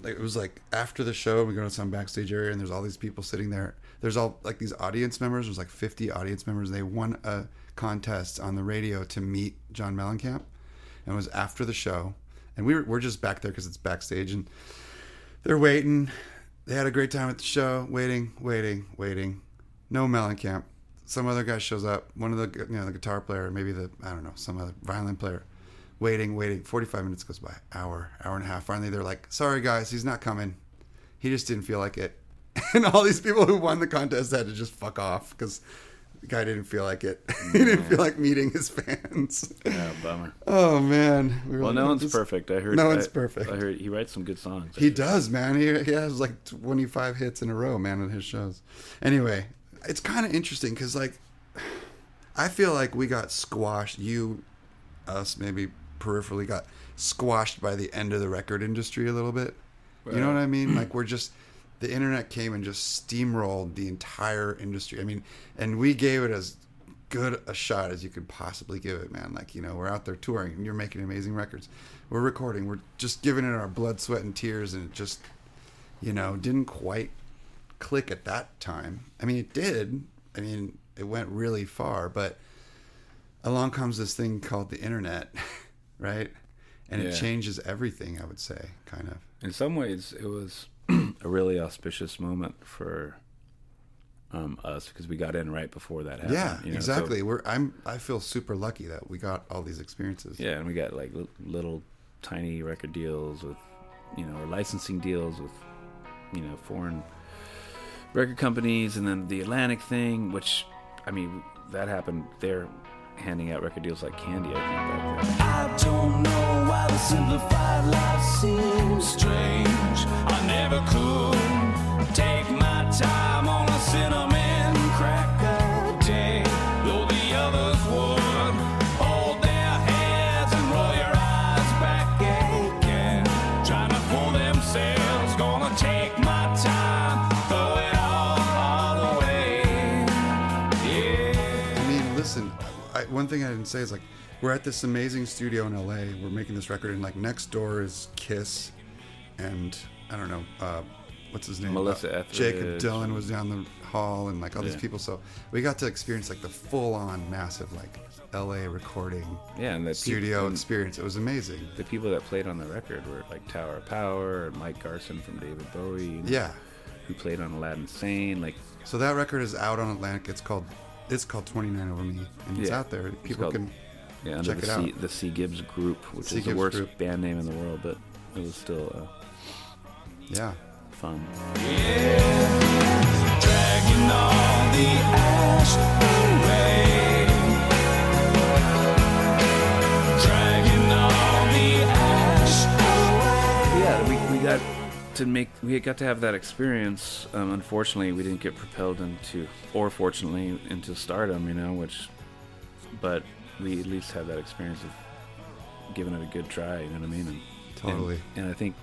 It was like after the show, we go to some backstage area and there's all these people sitting there. There's all like these audience members. There's like 50 audience members. They won a contest on the radio to meet John Mellencamp, and it was after the show. And we were we're just back there because it's backstage, and they're waiting. They had a great time at the show, waiting, waiting, waiting. No Mellencamp. Some other guy shows up. One of the you know the guitar player, maybe the I don't know some other violin player. Waiting, waiting. Forty-five minutes goes by. Hour, hour and a half. Finally, they're like, "Sorry guys, he's not coming. He just didn't feel like it." And all these people who won the contest had to just fuck off because the guy didn't feel like it. he didn't feel like meeting his fans. Yeah, bummer. Oh man. We Well, like, no one's this- perfect. I heard. No one's I- perfect. I heard he writes some good songs. He does, man. He, he has like 25 hits in a row, man, on his shows. Anyway, it's kind of interesting because, like, I feel like we got squashed. You, us, maybe peripherally got squashed by the end of the record industry a little bit. You know what I mean? Like, we're just, the internet came and just steamrolled the entire industry. I mean, and we gave it as good a shot as you could possibly give it, man. Like, you know, we're out there touring and you're making amazing records. We're recording. We're just giving it our blood, sweat, and tears, and it just, you know, didn't quite click at that time. I mean, it did. I mean, it went really far, but along comes this thing called the internet, right? And it changes everything, I would say, kind of. In some ways, it was a really auspicious moment for um, us because we got in right before that happened. Yeah, you know, so- exactly. We're I'm I feel super lucky that we got all these experiences. yeah, and we got like li- little tiny record deals with, you know, or licensing deals with, you know, foreign record companies, and then the Atlantic thing, which, I mean, that happened. They're handing out record deals like candy, I think, back then. I don't know why the life seems strange. I never could take my time on a cinnamon cracker day. Though the others would hold their heads and roll your eyes back again. Trying to fool themselves, gonna take my time, throw it all, all away. Yeah. I mean, listen. One thing I didn't say is like we're at this amazing studio in LA. We're making this record, and like next door is Kiss, and I don't know uh, what's his name. Melissa Uh, Jakob Dylan was down the hall, and like all these people. So we got to experience like the full-on massive like LA recording Yeah, and the studio people, experience. It was amazing. the people that played on the record were like Tower of Power and Mike Garson from David Bowie. you know, Yeah. who played on Aladdin Sane. Like, So that record is out on Atlantic. It's called it's called 29 Over Me, and it's Yeah. out there. It's People called- can. Yeah, under Check the it C, out. the C Gibbs Group, which C. is the worst Group. band name in the world, but it was still uh, Yeah. fun. dragging all the ash away. Dragging all the ash away. Yeah, we, we got to make we got to have that experience. Um, unfortunately, we didn't get propelled into, or fortunately, into stardom. You know, which, but we at least have that experience of giving it a good try. You know what I mean? And, Totally. And, and I think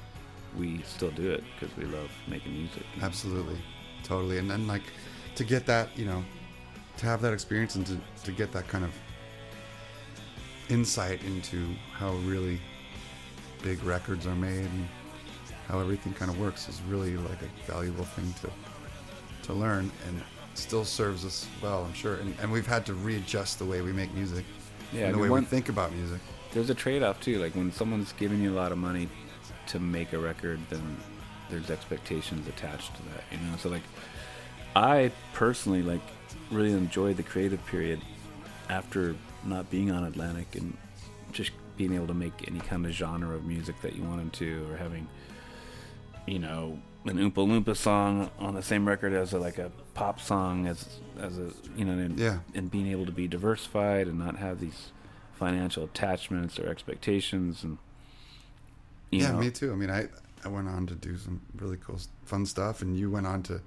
we still do it because we love making music. Absolutely, totally. And then like to get that, you know, to have that experience and to, to get that kind of insight into how really big records are made and how everything kind of works is really like a valuable thing to to learn and still serves us well, I'm sure. And, and we've had to readjust the way we make music, Yeah, and I the way one- we think about music. there's a trade-off too like when someone's giving you a lot of money to make a record then there's expectations attached to that you know so like i personally like really enjoyed the creative period after not being on atlantic and just being able to make any kind of genre of music that you wanted to or having you know an oompa loompa song on the same record as a, like a pop song as as a you know and, Yeah. and being able to be diversified and not have these financial attachments or expectations and you yeah, know, me too. I mean, I I went on to do some really cool, fun stuff, and you went on to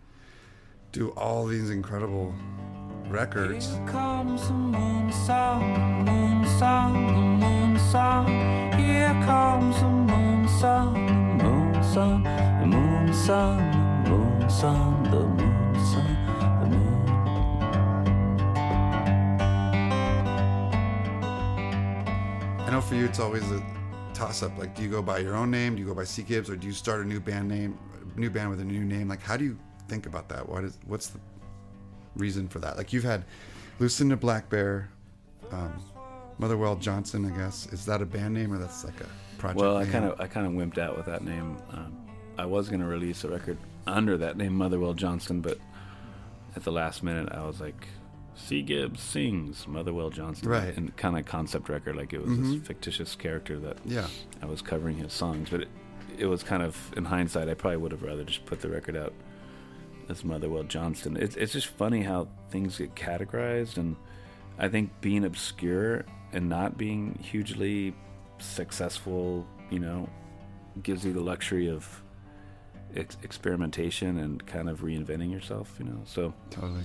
do all these incredible records. Here comes the moon song, moon song, the moon song. Here comes the moon song, the moon song, the moon song, the moon song, the moon song, the moon. I know for you, it's always a toss up. Like, do you go by your own name? Do you go by C Gibbs, or do you start a new band name, new band with a new name? Like, how do you think about that? What is what's the reason for that? Like, you've had Lucinda Black Bear, um, Motherwell Johnston. I guess is that a band name or that's like a project? Well, I kind of I kind of wimped out with that name. Um, I was going to release a record under that name, Motherwell Johnston, but at the last minute, I was like, C. Gibbs sings Motherwell Johnston, Right. And kind of concept record, like it was Mhm. this fictitious character that yeah, I was covering his songs, but it, it was kind of in hindsight, I probably would have rather just put the record out as Motherwell Johnston. It's it's just funny how things get categorized, and I think being obscure and not being hugely successful, you know, gives you the luxury of ex- experimentation and kind of reinventing yourself, you know. So totally.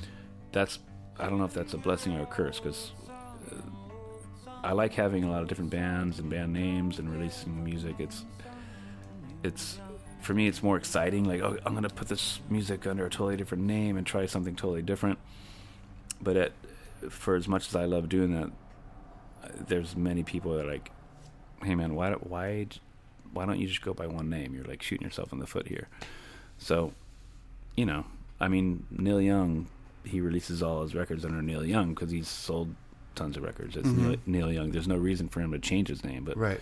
that's I don't know if that's a blessing or a curse because I like having a lot of different bands and band names and releasing music. It's it's for me it's more exciting. Like oh, I'm gonna put this music under a totally different name and try something totally different. But at, for as much as I love doing that, uh, there's many people that are like, hey man, why why why don't you just go by one name? You're like shooting yourself in the foot here. So, you know, I mean, Neil Young, he releases all his records under Neil Young because he's sold tons of records. It's Mhm. Neil, Neil Young. There's no reason for him to change his name, but Right.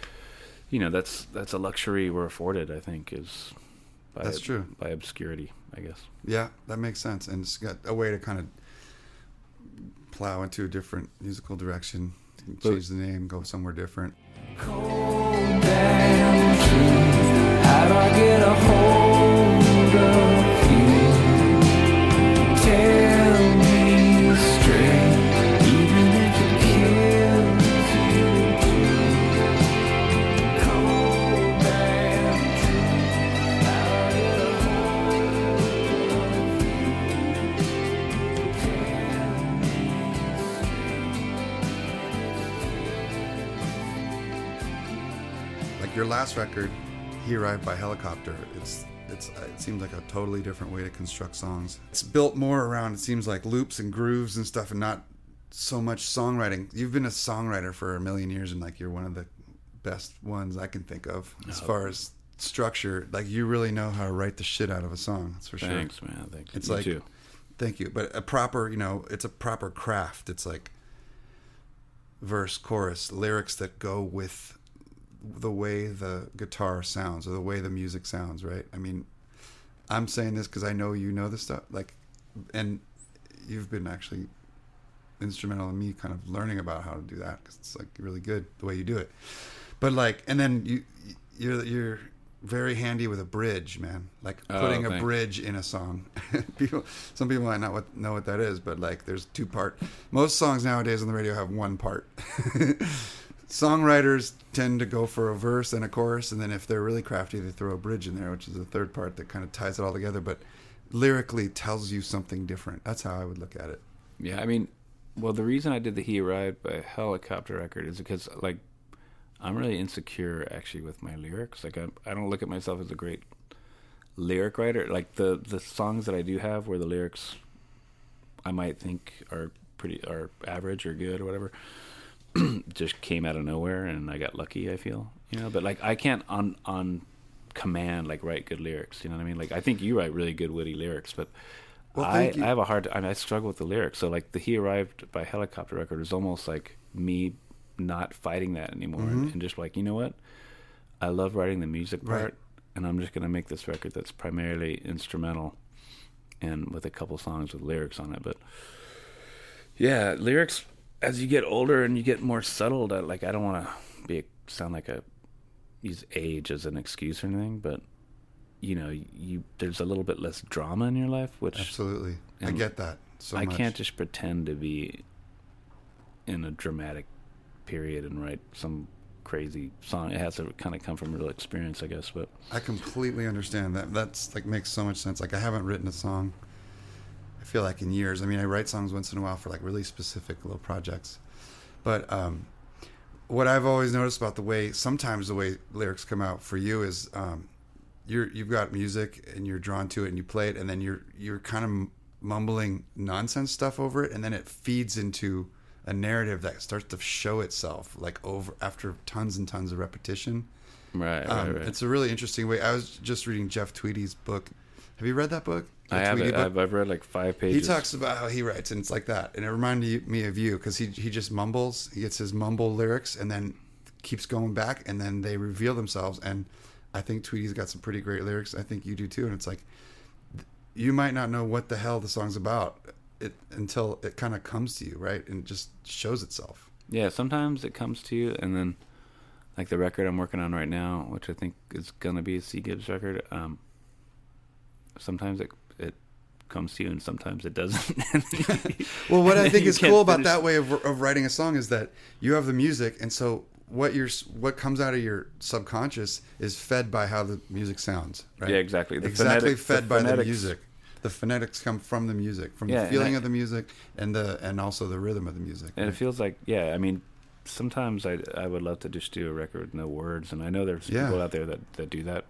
you know, that's that's a luxury we're afforded. I think is by That's true. by obscurity. I guess. Yeah, that makes sense, and it's got a way to kind of plow into a different musical direction, change the name, go somewhere different. Cold damn truth. How do I get a hold Record, "He Arrived by Helicopter," it's it's uh, it seems like a totally different way to construct songs. It's built more around it seems like loops and grooves and stuff, and not so much songwriting. You've been a songwriter for a million years, and like you're one of the best ones I can think of as Oh. far as structure. Like you really know how to write the shit out of a song. That's for sure. Thanks, man. Thanks. It's You like too. thank you, but a proper, you know, it's a proper craft. It's like verse, chorus, lyrics that go with the way the guitar sounds or the way the music sounds, right? I mean, I'm saying this because I know you know this stuff, like, and you've been actually instrumental in me kind of learning about how to do that because it's like really good the way you do it. But like, and then you you're you're very handy with a bridge, man. Like Oh, putting a bridge in a song. people, some people might not what, know what that is, but like, there's two part. Most songs nowadays on the radio have one part. Songwriters tend to go for a verse and a chorus, and then if they're really crafty, they throw a bridge in there, which is the third part that kind of ties it all together. But lyrically, tells you something different. That's how I would look at it. Yeah, I mean, well, the reason I did the He Arrived by Helicopter record is because, like, I'm really insecure actually with my lyrics. Like, I, I don't look at myself as a great lyric writer. Like, the, the songs that I do have where the lyrics I might think are pretty, are average or good or whatever, just came out of nowhere and I got lucky, I feel, you know, but like, I can't on, on command, like, write good lyrics. You know what I mean? Like, I think you write really good, witty lyrics, but Well, I. I have a hard. I, mean, I struggle with the lyrics. So like the "He Arrived" by Helicopter record is almost like me not fighting that anymore, and, and just like you know what, I love writing the music Mm-hmm. Right. part, and I'm just gonna make this record that's primarily instrumental, and with a couple songs with lyrics on it. But yeah, lyrics as you get older and you get more settled. I, like I don't want to be sound like a use age as an excuse or anything, but you know, you there's a little bit less drama in your life, which Absolutely, I get that. So I much. can't just pretend to be in a dramatic period and write some crazy song. It has to kind of come from real experience, I guess. But I completely understand that. That's like makes so much sense. Like I haven't written a song. I feel like in years. I mean, I write songs once in a while for like really specific little projects, but um, what I've always noticed about the way sometimes the way lyrics come out for you is um, you're you've got music and you're drawn to it and you play it and then you're you're kind of mumbling nonsense stuff over it and then it feeds into a narrative that starts to show itself like over after tons and tons of repetition. Right, right, Um, right. It's a really interesting way. I was just reading Jeff Tweedy's book. Have you read that book? I have it. I've, I've read like five pages. He talks about how he writes, and it's like that. And it reminded me of you because he he just mumbles. He gets his mumble lyrics, and then keeps going back, and then they reveal themselves. And I think Tweedy's got some pretty great lyrics. I think you do too. And it's like you might not know what the hell the song's about it until it kind of comes to you, right? And it just shows itself. Yeah, sometimes it comes to you, and then like the record I'm working on right now, which I think is gonna be a C Gibbs record. Um, sometimes it it comes to you, and sometimes it doesn't. Well, what I think is cool about finish- that way of, of writing a song is that you have the music, and so what your what comes out of your subconscious is fed by how the music sounds, right? Yeah, exactly. The exactly fed the by the music. The phonetics come from the music, from Yeah, the feeling I- of the music, and the and also the rhythm of the music. and it feels like yeah. I mean, sometimes I I would love to just do a record with no words, and I know there's Yeah. people out there that that do that.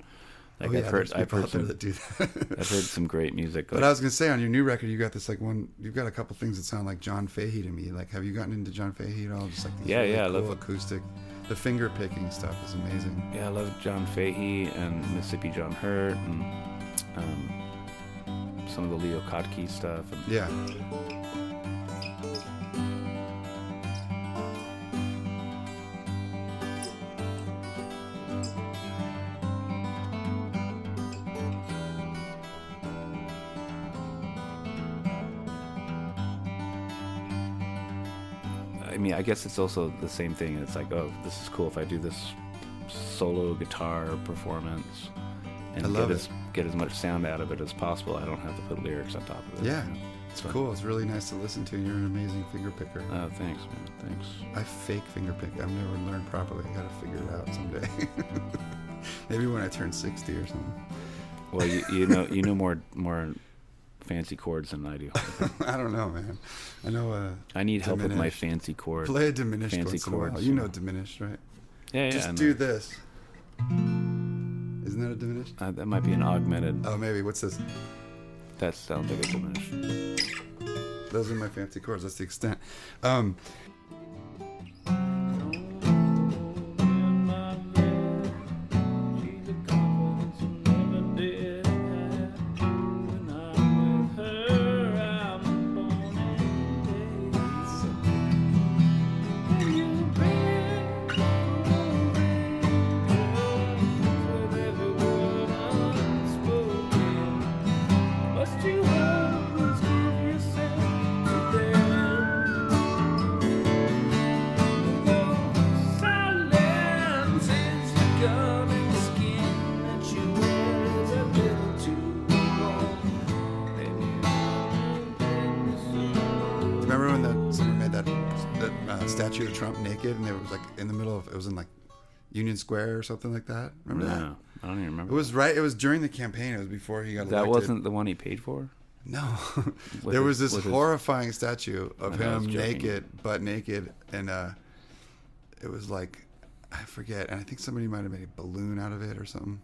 Like oh, yeah, I've heard I've heard some that do that. I've heard some great music. But I was gonna say on your new record, you got this like one. You've got a couple things that sound like John Fahey to me. Like, have you gotten into John Fahey at all? Just like these Yeah, really yeah, I love- acoustic. The finger picking stuff is amazing. Yeah, I love John Fahey and Mississippi John Hurt and um, some of the Leo Kottke stuff. And Yeah, mean, I guess it's also the same thing. It's like, oh, this is cool if I do this solo guitar performance and get it. as get as much sound out of it as possible. I don't have to put lyrics on top of it. Yeah. you know? it's So- cool. It's really nice to listen to. You're an amazing finger picker. Oh, thanks, man. Thanks. I fake finger pick. I've never learned properly. I gotta figure it out someday. Maybe when I turn sixty or something. Well, you, you know, you know more more fancy chords than I do. I don't know, man. I know. Uh, I need help with my fancy chords. play a diminished chord Fancy once in a while. chords, You know. diminished, right? Yeah, yeah. Just do this. Isn't that a diminished? Uh, that might be an augmented. Oh, maybe. What's this? That sounds like a diminished. Those are my fancy chords. That's the extent. Um, statue of Trump naked, and it was like in the middle of it was in like Union Square or something like that. Remember that? I don't even remember. It was right. It was during the campaign. It was before he got that elected. wasn't the one he paid for. No, there was his- this with his- horrifying statue of I know, I was him naked, butt naked, and uh, it was like I forget, and I think somebody might have made a balloon out of it or something.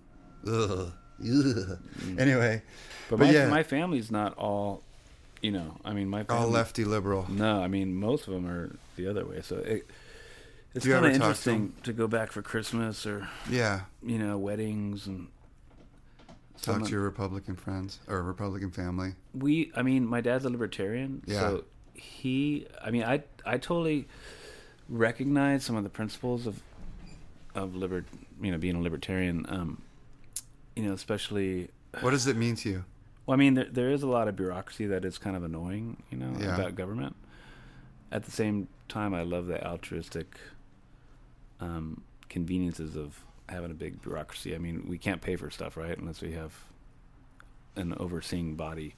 Ugh. Ugh. Anyway, But, but my, yeah, my family's not all, you know. I mean, my family, all lefty liberal. No, I mean most of them are the other way. So it, it's kind of talk to interesting to, go back for Christmas or Yeah, you know weddings and. talk someone- to your Republican friends or Republican family. we i mean my dad's a libertarian Yeah. so he i mean i i totally recognize some of the principles of of liber you know being a libertarian um you know especially What does it mean to you? Well i mean there, there is a lot of bureaucracy that is kind of annoying you know Yeah. about government at the same time i love the altruistic um conveniences of having a big bureaucracy i mean we can't pay for stuff right unless we have an overseeing body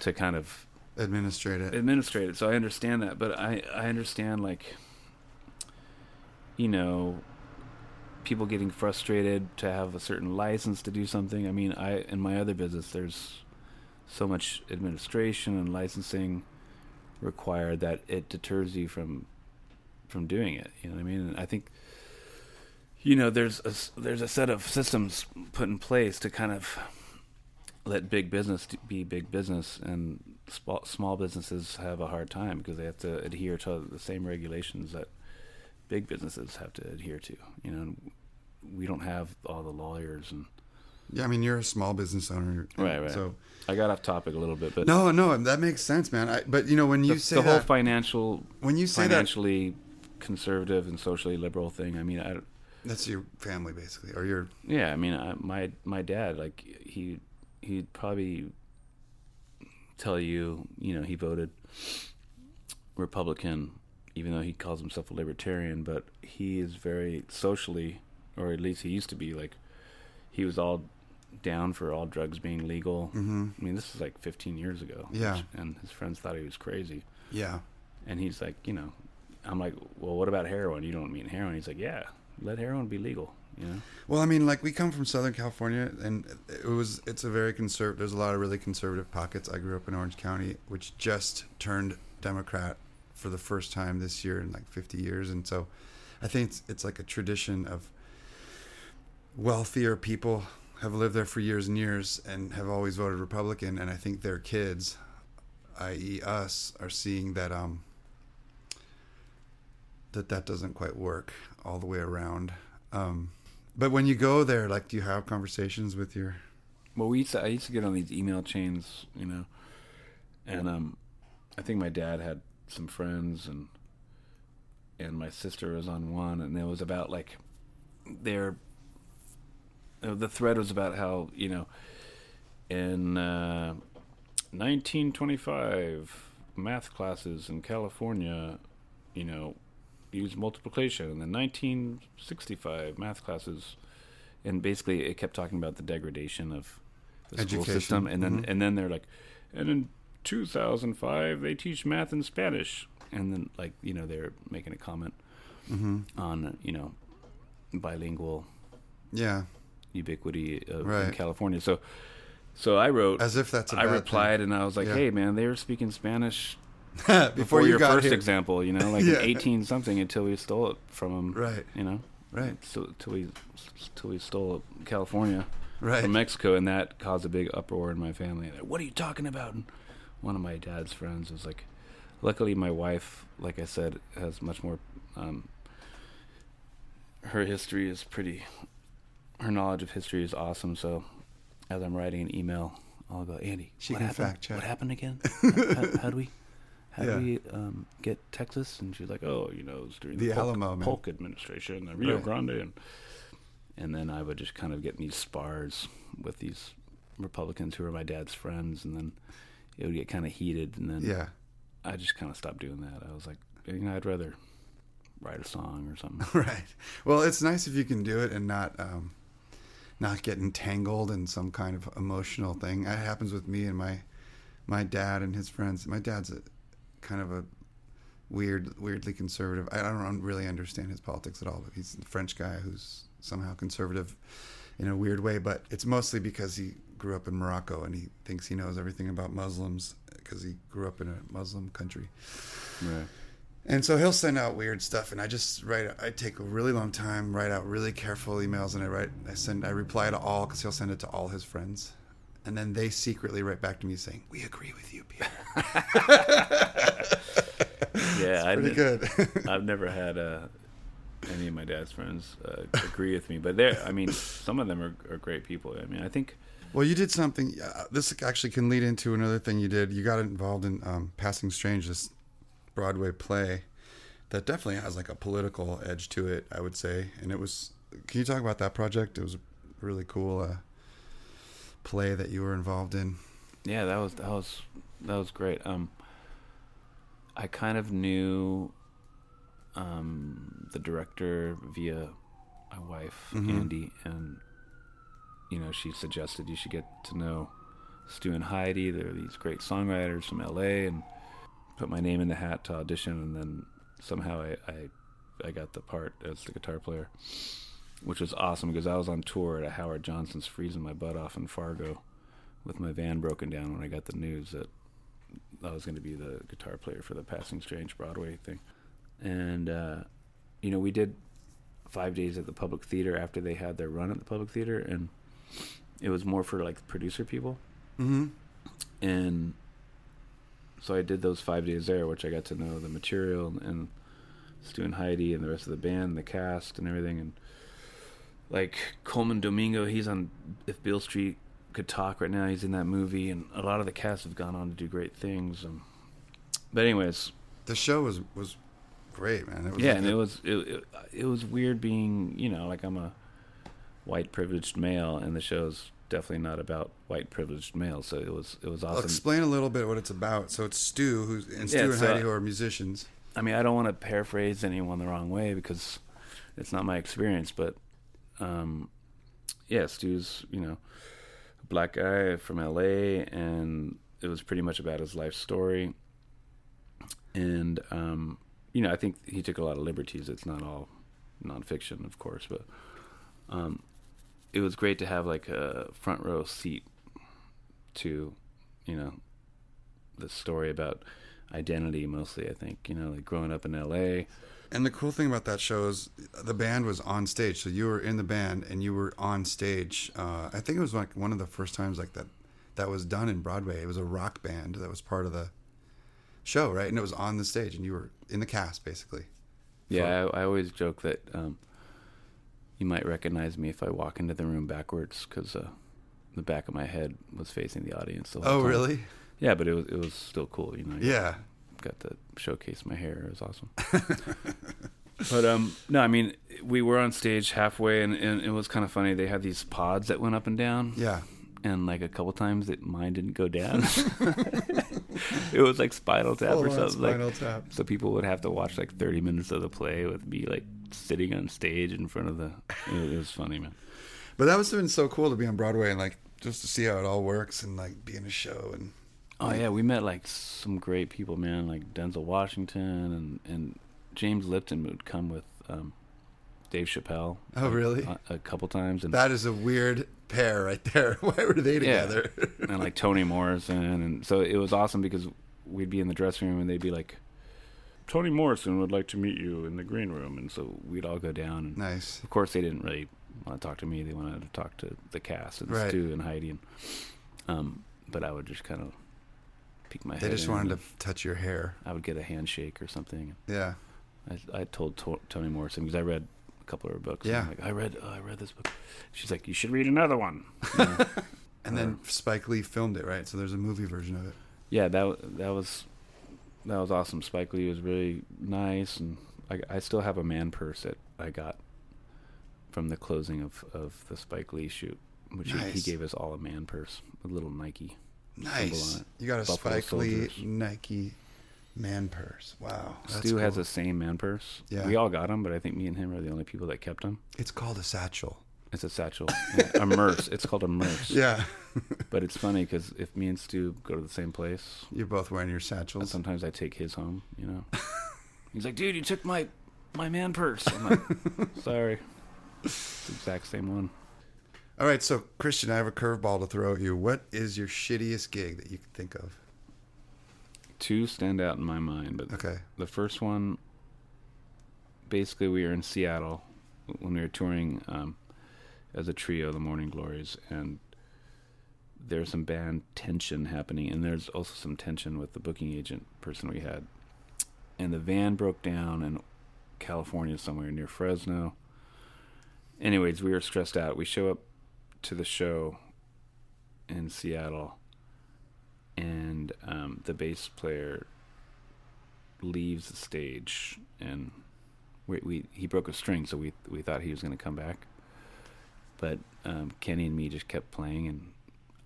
to kind of Administrate it. administrate it. So I understand that, but I I understand like you know people getting frustrated to have a certain license to do something. I mean, I in my other business there's so much administration and licensing required that it deters you from from doing it. You know what I mean? And I think you know there's a there's a set of systems put in place to kind of let big business be big business, and small businesses have a hard time because they have to adhere to the same regulations that big businesses have to adhere to. You know, we don't have all the lawyers and. Yeah, I mean, you're a small business owner, Right, right. So I got off topic a little bit, but no, no, that makes sense, man. I, but you know, when you the, say the whole that, financial, when you say that, financially conservative and socially liberal thing. I mean, I that's your family basically, or your yeah, I mean, I, my my dad, like he he'd probably tell you, you know, he voted Republican, even though he calls himself a libertarian, but he is very socially, or at least he used to be like, he was all down for all drugs being legal. Mhm. I mean, this is like 15 years ago. Yeah. which- and his friends thought he was crazy. yeah, And he's like, you know, I'm like, well, what about heroin? You don't mean heroin? He's like, yeah, let heroin be legal. You know, Well, I mean, like we come from Southern California, and it was it's a very conservative. There's a lot of really conservative pockets. I grew up in Orange County, which just turned Democrat for the first time this year in like 50 years, and so I think it's it's like a tradition of wealthier people have lived there for years and years and have always voted Republican, and I think their kids, i.e., us, are seeing that um that that doesn't quite work all the way around. Um, but when you go there, like, do you have conversations with your? well, we used to, I used to get on these email chains, you know, and um, I think my dad had some friends and and my sister was on one, and it was about like their the thread was about how you know in uh, 1925 math classes in California, you know, use multiplication, and then 1965 math classes, and basically it kept talking about the degradation of the school system, and then Mhm. and then they're like, and in 2005 they teach math and Spanish, and then like you know they're making a comment Mm-hmm. on you know bilingual Yeah, ubiquity of, in California. So, so I wrote. as if that's. a I replied and I was like, Yeah. "Hey, man, they were speaking Spanish thing. before, you your first here. example. You know, like Yeah. eighteen something until we stole it from them. Right, You know, right, so until we until we stole California right. from Mexico, and that caused a big uproar in my family. They're, what are you talking about? And one of my dad's friends was like, luckily my wife, like I said, has much more. Um, her history is pretty. Her knowledge of history is awesome. So, as I'm writing an email, I'll go, Andy. She what happened? fact check. What happened again? how, how, do we? How Yeah. do we um, get Texas? And she's like, "Oh, you know, it was during The the, Polk, Alamo, man. Polk administration, the Rio Right. Grande, and and then I would just kind of get in these spars with these Republicans who were my dad's friends, and then it would get kind of heated, and then Yeah, I just kind of stopped doing that. I was like, you know, I'd rather write a song or something. right. Well, it's nice if you can do it and not um, not get entangled in some kind of emotional thing. That happens with me and my my dad and his friends. My dad's a kind of a weird, weirdly conservative. I don't really understand his politics at all. But he's a French guy who's somehow conservative in a weird way. But it's mostly because he grew up in Morocco and he thinks he knows everything about Muslims because he grew up in a Muslim country. right. And so he'll send out weird stuff, and I just write. I take a really long time, write out really careful emails, and I write. I send. I reply to all because he'll send it to all his friends, and then they secretly write back to me saying, "We agree with you, Peter." Yeah, I Pretty good. I've never had uh, any of my dad's friends uh, agree with me, but they're. I mean, some of them are, are great people. I mean, I think. well, you did something. Uh, this actually can lead into another thing you did. You got involved in um, Passing Strange, this Broadway play that definitely has like a political edge to it. I would say, and it was. Can you talk about that project? It was a really cool uh, play that you were involved in. Yeah, that was that was that was great. Um, I kind of knew um, the director via my wife Mhm. Andy, and you know she suggested you should get to know Stew and Heidi. They're these great songwriters from L.A. and put my name in the hat to audition, and then somehow I I, I got the part as the guitar player, which was awesome because I was on tour at a Howard Johnson's freezing my butt off in Fargo with my van broken down when I got the news that I was going to be the guitar player for the Passing Strange Broadway thing. And, uh, you know, we did five days at the Public Theater after they had their run at the Public Theater, and it was more for like producer people. Mm-hmm. and so I did those five days there, which I got to know the material and, and Stew and Heidi and the rest of the band, the cast, and everything. And like Colman Domingo, he's on If Beale Street Could Talk right now. He's in that movie, and a lot of the cast have gone on to do great things. And, but anyways, The show was was great, man. It was yeah, and it was it, it, it was weird being you know like I'm a white privileged male, and the show's definitely not about white privileged males. So it was it was I'll awesome. explain a little bit what it's about. So it's Stew, who's and Stew Yeah, and uh, Heidi, who are musicians. I mean, I don't want to paraphrase anyone the wrong way because it's not my experience, but um, yeah, Stew's you know a black guy from L.A. and it was pretty much about his life story, and um, you know I think he took a lot of liberties. It's not all nonfiction, of course, but um, it was great to have like a front row seat to you know the story about identity mostly i think you know like growing up in la And the cool thing about that show is the band was on stage. So you were in the band and you were on stage. Uh, I think it was like one of the first times like that that was done in Broadway. It was a rock band that was part of the show, right? And it was on the stage, and you were in the cast basically. yeah I, I always joke that um, you might recognize me if i walk into the room backwards because uh, the back of my head was facing the audience the whole Oh, time. really? yeah but it was it was still cool you know Yeah. got to showcase my hair. It was awesome. but um, no, I mean, we were on stage halfway, and, and it was kind of funny. They had these pods that went up and down, Yeah. and like a couple times, it mine didn't go down. it was like Spinal Tap Full or something. like- Spinal Tap. So people would have to watch like thirty minutes of the play with me like sitting on stage in front of the. It, was funny, man. But that must have been so cool to be on Broadway and like just to see how it all works and like be in a show and Oh yeah, we met like some great people, man. Like Denzel Washington and and James Lipton would come with um, Dave Chappelle. Oh, really? A, a couple times, and that is a weird pair right there. Why were they Yeah. together? and like Toni Morrison, and so it was awesome because we'd be in the dressing room and they'd be like, "Toni Morrison would like to meet you in the green room," and so we'd all go down. And nice. of course, they didn't really want to talk to me; they wanted to talk to the cast and Right. Stew and Heidi. And, um, but I would just kind of peek my They head. They just wanted to touch your hair. I would get a handshake or something. Yeah. I, I told to- Toni Morrison because I read a couple of her books. Yeah. Like I read, oh, I read this book. She's like, you should read another one. You know? And then Spike Lee filmed it, right? So there's a movie version of it. yeah, that that was that was awesome. Spike Lee was really nice, and I, I still have a man purse that I got from the closing of, of the Spike Lee shoot, which he, he gave us all a man purse, a little Nike. Nice. You got a Buffalo Spike Lee Nike man purse. Wow. Stew has the same man purse. Yeah. we all got them, but I think me and him are the only people that kept them. It's called a satchel. It's a satchel, yeah, a merce. It's called a merce. Yeah. But it's funny because if me and Stew go to the same place, You're both wearing your satchels. sometimes I take his home. You know, he's like, "Dude, you took my my man purse." I'm like, "Sorry, it's the exact same one." All right, so Christian, I have a curveball to throw at you. What is your shittiest gig that you can think of? Two stand out in my mind, but Okay. the first one, basically, we were in Seattle when we were touring um, as a trio, the Morning Glories, and there's some band tension happening, and there's also some tension with the booking agent person we had. And the van broke down in California, somewhere near Fresno. Anyways, we were stressed out. We show up to the show in Seattle, and um, the bass player leaves the stage, and we, we he broke a string, so we we thought he was going to come back, but um, Kenny and me just kept playing, and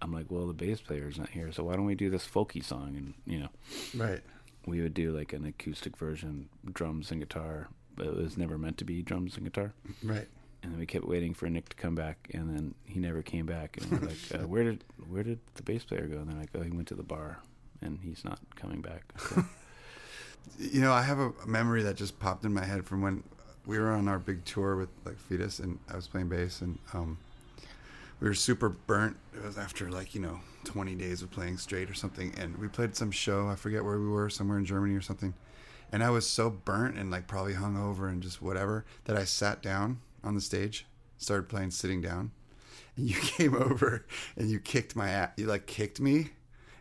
I'm like, well, the bass player's not here, so why don't we do this folky song? And you know, Right. we would do like an acoustic version, drums and guitar, but it was never meant to be drums and guitar. Right. And then we kept waiting for Nick to come back, and then he never came back. And we're like, uh, "Where did where did the bass player go?" And they're like, "Oh, he went to the bar, and he's not coming back." So, You know, I have a memory that just popped in my head from when we were on our big tour with like Foetus, and I was playing bass, and um, we were super burnt. It was after like you know 20 days of playing straight or something, and we played some show. I forget where we were, somewhere in Germany or something. And I was so burnt and like probably hungover and just whatever that I sat down on the stage, started playing sitting down, and you came over and you kicked my ass. You like kicked me,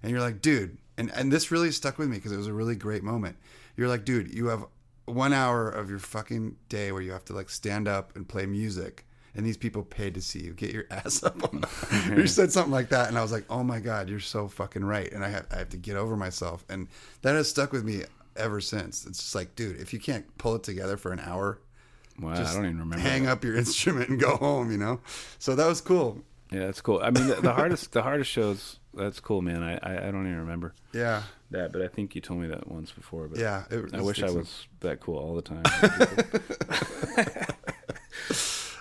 and you're like, dude, and and this really stuck with me because it was a really great moment. You're like, dude, you have one hour of your fucking day where you have to like stand up and play music. And these people paid to see you. Get your ass up. On you said something like that, and I was like, "Oh my god, you're so fucking right." And I have, I have to get over myself, and that has stuck with me ever since. It's just like, dude, if you can't pull it together for an hour, Wow, just I don't even remember. hang that. up your instrument and go home. You know, so that was cool. Yeah, that's cool. I mean, the, the hardest the hardest shows. That's cool, man. I, I I don't even remember Yeah, that, but I think you told me that once before. But yeah. It, I wish I was that cool all the time.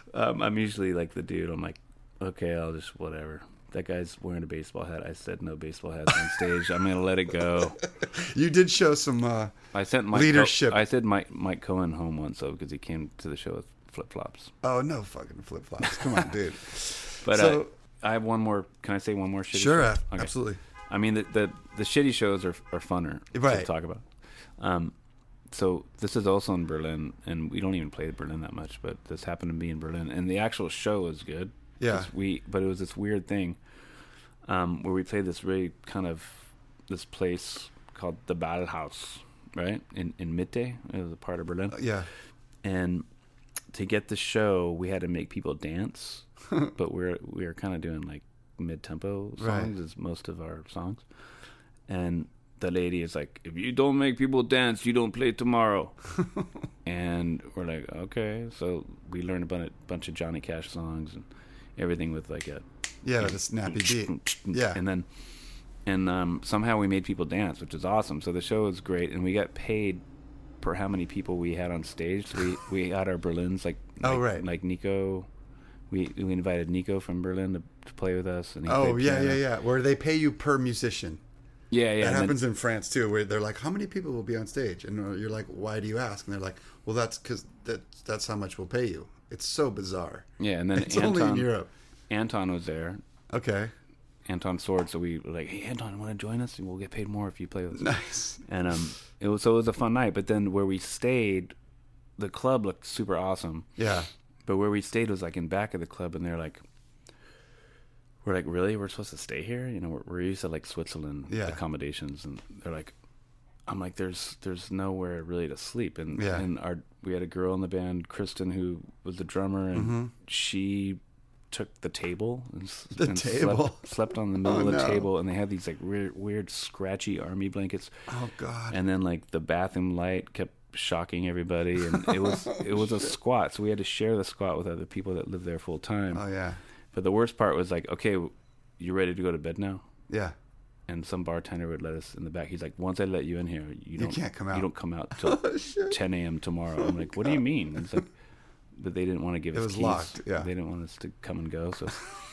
um, I'm usually like the dude. I'm like, okay, I'll just whatever. That guy's wearing a baseball hat. I said no baseball hats on stage. I'm gonna let it go. You did show some. Uh, I sent Mike Leadership. Co- I said Mike Mike Cohen home once though because he came to the show with flip flops. oh no, fucking flip flops. Come on, dude. But So- uh, I have one more. Can I say one more? Shitty sure, show? Okay. absolutely. I mean, the, the the shitty shows are are funner to talk about. Um, so this is also in Berlin, and we don't even play Berlin that much, but this happened to be in Berlin, and the actual show is good. Yeah. We, but it was this weird thing, um, where we played this really kind of this place called the Ballhaus, right in in Mitte. It was a part of Berlin, Uh, yeah, and to get the show, we had to make people dance, but we're we were kind of doing like mid tempo songs Right. as most of our songs, and the lady is like, "If you don't make people dance, you don't play tomorrow." and we're like, "Okay." So we learned a bunch, bunch of Johnny Cash songs and everything with like a yeah. The snappy beat. Yeah. and then and um, somehow we made people dance, which is awesome. So the show was great, and we got paid per how many people we had on stage. We we had our Berlins like, Oh, like- right. like Nico. We we invited Nico from Berlin to, to play with us, and he Oh yeah, yeah, yeah. Where they pay you per musician. yeah, yeah. that and then- happens in France too, where they're like, "How many people will be on stage?" And uh, you're like, "Why do you ask?" And they're like, "Well, that's because that that's how much we'll pay you." It's so bizarre. yeah, and then It's Anton, only in Europe. Anton was there, Okay, Anton Sword. So we were like, "Hey, Anton, want to join us? And we'll get paid more if you play with us." nice. and um, it was so it was a fun night. But then where we stayed, the club looked super awesome. Yeah, But where we stayed was like in back of the club, and they're like, "We're like, really? We're supposed to stay here? You know, we're, we're used to like Switzerland Yeah. accommodations." And they're like, "I'm like, there's there's nowhere really to sleep." And Yeah. and our we had a girl in the band, Kristen, who was the drummer, and mm-hmm. she took the table and. The and table? slept, slept on the middle Oh, of the no. table, and they had these like weird, weird scratchy army blankets Oh God. and then like the bathroom light kept shocking everybody and it was it was a squat so we had to share the squat with other people that lived there full time oh yeah, but the worst part was like okay you ready to go to bed now yeah. and some bartender would let us in the back he's like once i let you in here you don't can't come out." you don't come out till Oh, 10 a.m tomorrow i'm like what do you mean it's like but they didn't want to give It us was keys. locked, yeah. they didn't want us to come and go so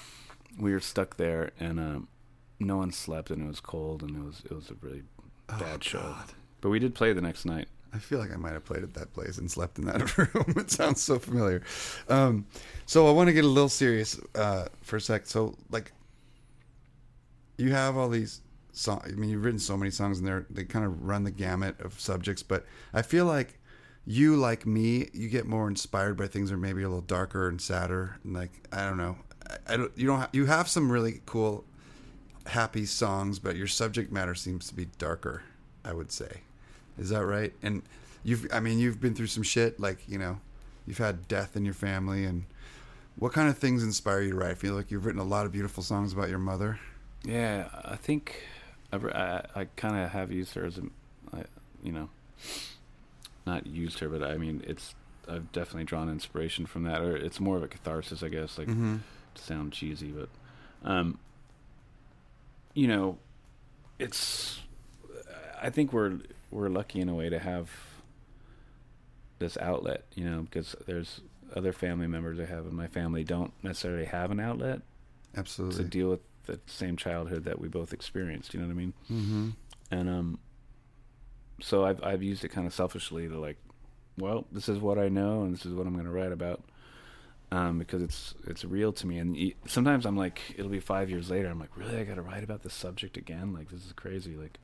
we were stuck there and um, no one slept and it was cold and it was it was a really bad show Oh, God. but we did play the next night I feel like I might have played at that place and slept in that room. it sounds so familiar. Um, so I want to get a little serious uh, for a sec. So, like, you have all these songs. I mean, you've written so many songs, and they're they kind of run the gamut of subjects. But I feel like you, like me, you get more inspired by things that are maybe a little darker and sadder. And like, I don't know, I, I don't. You don't. You have some really cool, happy songs, but your subject matter seems to be darker. I would say. Is that right? And you've, I mean, you've been through some shit, like, you know, you've had death in your family. And what kind of things inspire you to write? I feel like you've written a lot of beautiful songs about your mother. Yeah, I think I've, I, I kind of have used her as a, I, you know, not used her, but I mean, it's I've definitely drawn inspiration from that, or it's more of a catharsis, I guess. Like Mm-hmm. to sound cheesy, but um, you know, it's. I think we're we're lucky in a way to have this outlet, you know, because there's other family members I have in my family don't necessarily have an outlet Absolutely. to deal with the same childhood that we both experienced. You know what I mean? Mm-hmm. And um, so I've I've used it kind of selfishly to like, well, this is what I know, and this is what I'm going to write about, um, because it's it's real to me. And sometimes I'm like, it'll be five years later. I'm like, really, I got to write about this subject again? Like this is crazy. Like,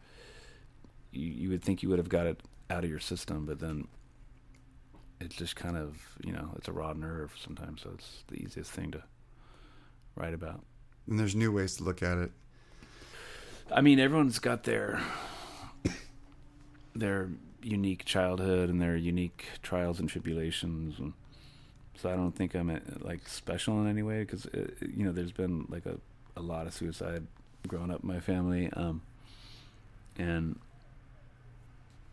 you you would think you would have got it out of your system, but then. It's just kind of, you know, it's a raw nerve sometimes, so it's the easiest thing to write about. And there's new ways to look at it. I mean, everyone's got their their unique childhood and their unique trials and tribulations, and so I don't think I'm uh, like special in any way because you know there's been like a a lot of suicide growing up in my family, um, and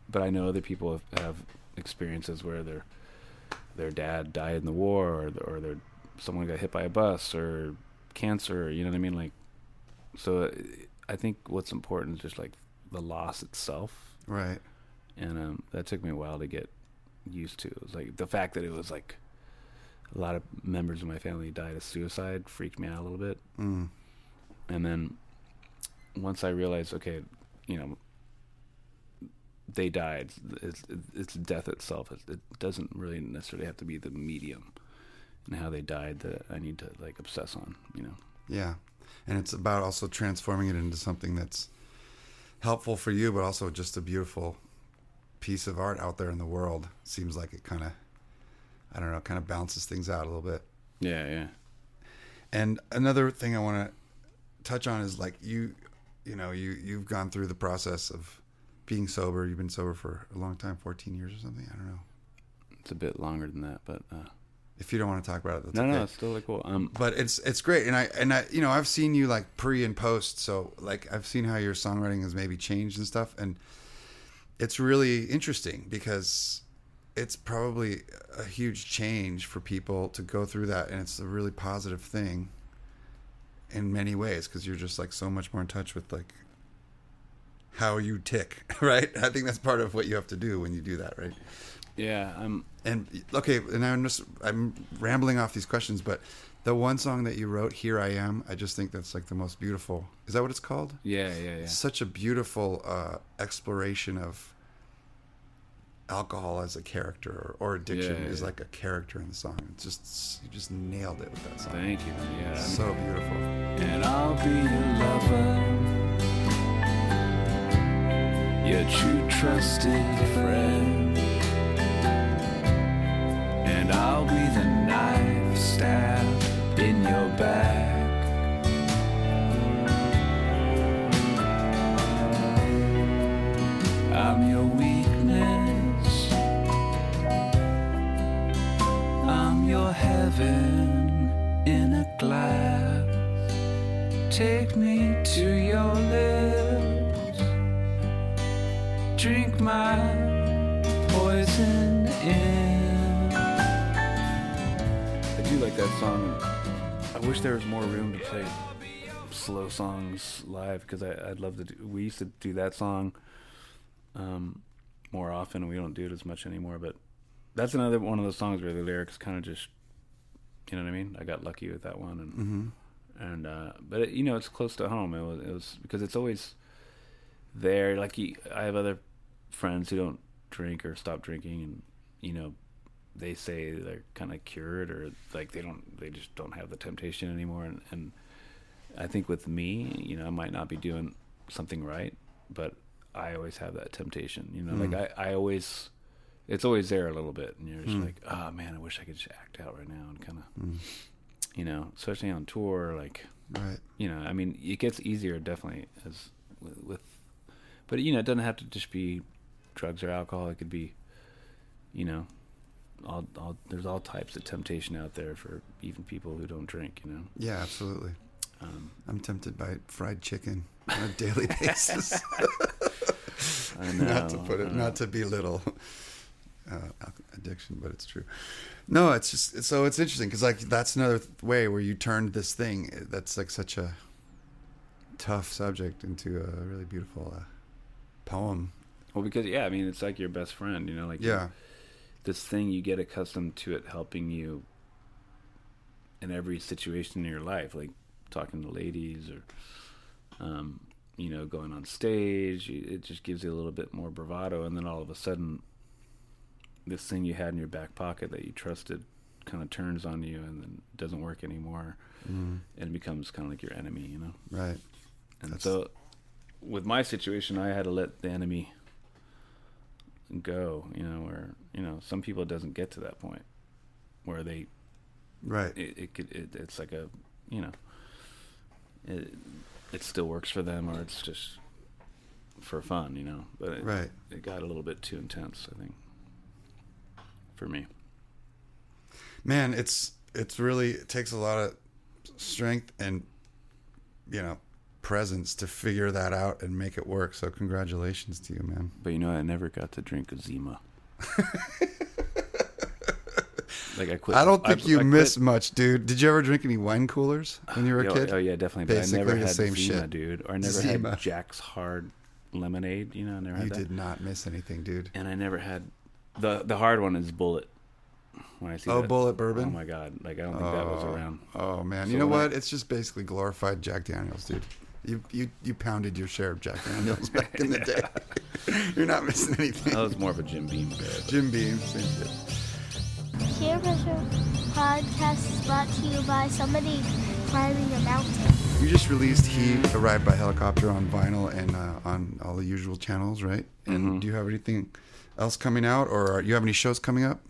but I know other people have, have experiences where their their dad died in the war, or or their someone got hit by a bus, or cancer. You know what I mean? Like, so uh, I think what's important is just like the loss itself, Right. And um, that took me a while to get used to. It was like the fact that it was like a lot of members of my family died of suicide freaked me out a little bit, Mm. and then once I realized, okay, you know, they died. It's, it's death itself. It, it doesn't really necessarily have to be the medium and how they died that I need to like obsess on. You know. Yeah. And it's about also transforming it into something that's helpful for you, but also just a beautiful piece of art out there in the world. Seems like it kind of, I don't know, kind of balances things out a little bit. Yeah, yeah. And another thing I want to touch on is like you, you know, you you've gone through the process of being sober. You've been sober for a long time, 14 years or something. I don't know. It's a bit longer than that, but uh, If you don't want to talk about it, that's no, okay. no, it's still like cool. Um, but it's it's great and i and i you know i've seen you like pre and post so like i've seen how your songwriting has maybe changed and stuff and it's really interesting because it's probably a huge change for people to go through that and it's a really positive thing in many ways because you're just like so much more in touch with like how you tick right i think that's part of what you have to do when you do that right yeah, I'm. and okay, and I'm just I'm rambling off these questions, but the one song that you wrote, "Here I Am," I just think that's like the most beautiful. Is that what it's called? Yeah, yeah, yeah. Such a beautiful uh, exploration of alcohol as a character or, or addiction Yeah, is yeah. like a character in the song. It's just you just nailed it with that song. Thank you. man. Yeah. I'm- So beautiful. and I'll be your lover, your true trusted friend, slow songs live because I'd love to. do We used to do that song um, more often. We don't do it as much anymore, but that's another one of those songs where the lyrics kind of just, you know what I mean. I got lucky with that one, and hmm and uh, but it, you know it's close to home. It was it was because it's always there. Like you, I have other friends who don't drink or stop drinking, and you know they say they're kind of cured or like they don't they just don't have the temptation anymore. And, and I think with me, you know, I might not be doing something right, but I always have that temptation. You know, Mm. like I I always. It's always there a little bit, and you're just Mm. like, "Oh man, I wish I could just act out right now," and kind of, Mm. you know, especially on tour, like Right. you know, I mean, it gets easier definitely as with, with, but you know, it doesn't have to just be drugs or alcohol. It could be, you know, all, all there's all types of temptation out there for even people who don't drink. You know, Yeah, absolutely. Um, I'm tempted by fried chicken on a daily basis. I know, not to put it, not to belittle uh, addiction, but it's true. No, it's just so it's interesting because like that's another th- way where you turned this thing eh, that's like such a tough subject into a really beautiful uh, poem. well, because yeah, I mean, it's like your best friend. You know, like Yeah, this thing you get accustomed to it helping you in every situation in your life, like talking to ladies or, um, you know, going on stage. It just gives you a little bit more bravado, and then all of a sudden, this thing you had in your back pocket that you trusted kind of turns on you and then doesn't work anymore, mm, and becomes kind of like your enemy, you know. right. And That's- so, with my situation, I had to let the enemy go. You know, where you know some people it doesn't get to that point where they Right. it, it could it, it's like a you know it it still works for them or it's just for fun, you know. But it, Right. it got a little bit too intense, I think, for me. Man, it's it's really it takes a lot of strength and you know presence to figure that out and make it work. So congratulations to you, man. But you know, I never got to drink a Zima. like I quit. I don't think I- you I miss quit- much, dude. Did you ever drink any wine coolers when you were a Oh, kid? Oh yeah, definitely. But Basically I never the had same Zima, shit. dude. Or I never Zima. had Jack's Hard Lemonade. You know, I never had you that. did not miss anything, dude. And I never had the the hard one is Bulleit. When I see Oh, that- Bulleit Bourbon? Oh my god! Like I don't think that was Oh. around. Oh man, So you know when I- what? It's just basically glorified Jack Daniels, dude. You you you pounded your share of Jack Daniels back in the day. You're not missing anything. That was more of a Jim Beam. bit. Jim Beam, same shit. Peer Pressure Podcast is brought to you by somebody climbing a mountain. You just released "He Arrived by Helicopter" on vinyl and uh, on all the usual channels, right? And Mm-hmm. do you have anything else coming out, or are, you have any shows coming up?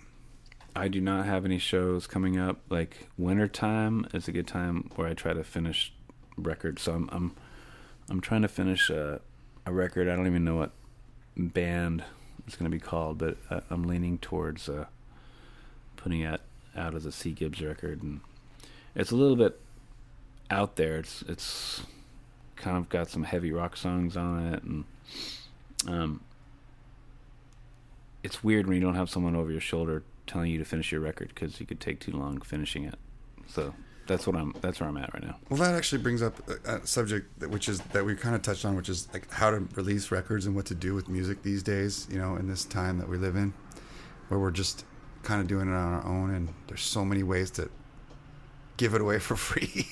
I do not have any shows coming up. Like wintertime is a good time where I try to finish records. So I'm I'm I'm trying to finish a, a record. I don't even know what band it's going to be called, but uh, I'm leaning towards uh, putting out out as a C Gibbs record, and it's a little bit out there. It's it's kind of got some heavy rock songs on it, and um, it's weird when you don't have someone over your shoulder telling you to finish your record because you could take too long finishing it. So that's what I'm. That's where I'm at right now. Well, that actually brings up a, a subject that, which is that we kind of touched on, which is like how to release records and what to do with music these days. You know, in this time that we live in, where we're just kind of doing it on our own, and there's so many ways to give it away for free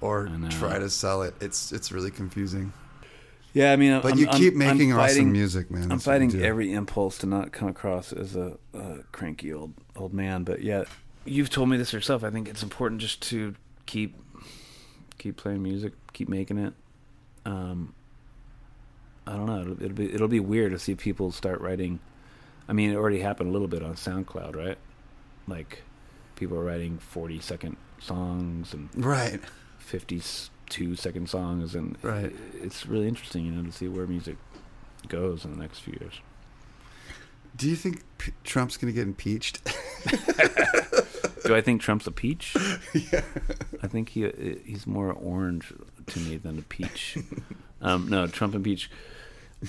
or try to sell it. It's it's really confusing. Yeah, I mean, But I'm, you I'm- keep I'm making awesome fighting- music, man. I'm That's you fighting every impulse to not come across as a, a cranky old old man, but yeah, you've told me this yourself. I think it's important just to keep keep playing music, keep making it. Um, I don't know. It'll, it'll be it'll be weird to see people start writing. I mean, it already happened a little bit on SoundCloud, right? Like people are writing forty second songs and right. 52 second songs and Right. it's really interesting you know to see where music goes in the next few years Do you think P- Trump's going to get impeached? do i think trump's a peach yeah. i think he he's more orange to me than a peach um, no trump and peach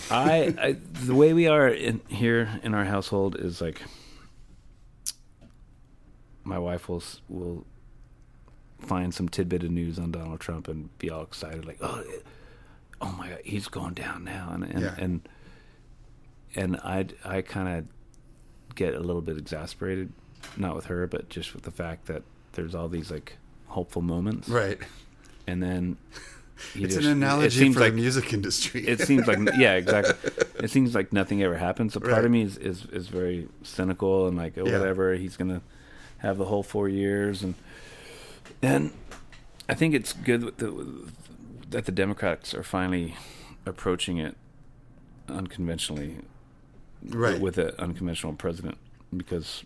I, I the way we are in here in our household is like my wife will will find some tidbit of news on Donald Trump and be all excited like oh oh my god he's going down now and and Yeah. and, and I I kind of get a little bit exasperated not with her but just with the fact that there's all these like hopeful moments Right. and then he It's just- an it analogy seems for like the music industry. it seems like yeah exactly it seems like nothing ever happens so part Right. of me is, is is very cynical and like oh, Yeah. whatever he's gonna have the whole four years and and i think it's good the, that the democrats are finally approaching it unconventionally right. with an unconventional president because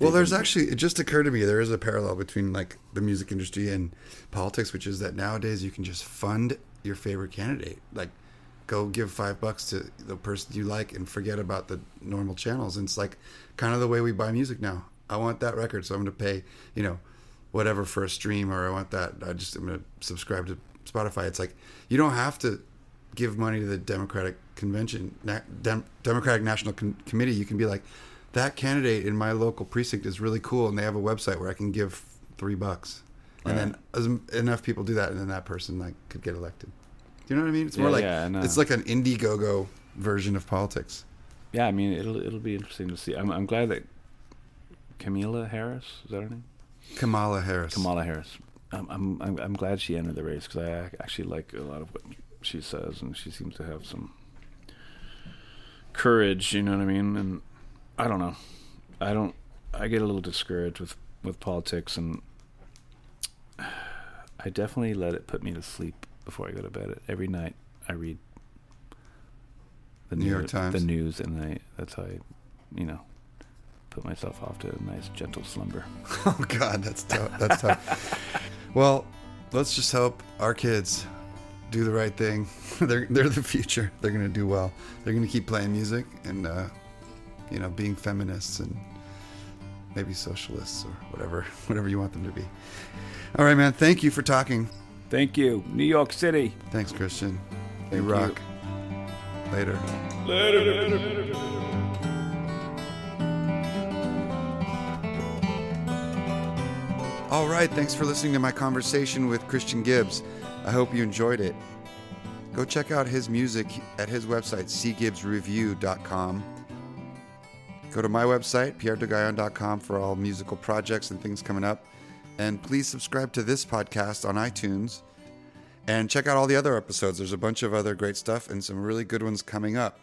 Well, there's actually it just occurred to me there is a parallel between like the music industry and politics, which is that nowadays you can just fund your favorite candidate. Like, go give five bucks to the person you like and forget about the normal channels. And it's like kind of the way we buy music now. I want that record, so I'm going to pay, you know, whatever for a stream, or I want that. I just I'm going to subscribe to Spotify. It's like you don't have to give money to the Democratic Convention, Dem- Democratic National Con- Committee. You can be like, that candidate in my local precinct is really cool, and they have a website where I can give three bucks, and then as enough people do that, and then that person like could get elected. Do you know what I mean? It's more Yeah, like yeah, it's like an Indiegogo version of politics. yeah i mean it'll it'll be interesting to see i'm, I'm glad that camila harris is that her name Kamala Harris. Kamala Harris. I'm I'm I'm, I'm glad she entered the race because I actually like a lot of what she says, and she seems to have some courage. You know what I mean? And I don't know. I don't. I get a little discouraged with with politics, and I definitely let it put me to sleep before I go to bed. Every night I read the New York news- Times. the news, and I that's how I, you know, put myself off to a nice gentle slumber. Oh God, that's tough. That's tough. well, let's just hope our kids do the right thing. they're they're the future. They're gonna do well. They're gonna keep playing music and uh, you know being feminists and maybe socialists or whatever whatever you want them to be. All right, man. Thank you for talking. Thank you, New York City. Thanks, Christian. Thank you you. rock. Later. Later. All right, thanks for listening to my conversation with Christian Gibbs. I hope you enjoyed it. Go check out his music at his website, cgibbsreview.com. Go to my website, pierredegaillande.com, for all musical projects and things coming up. And please subscribe to this podcast on iTunes. And check out all the other episodes. There's a bunch of other great stuff and some really good ones coming up.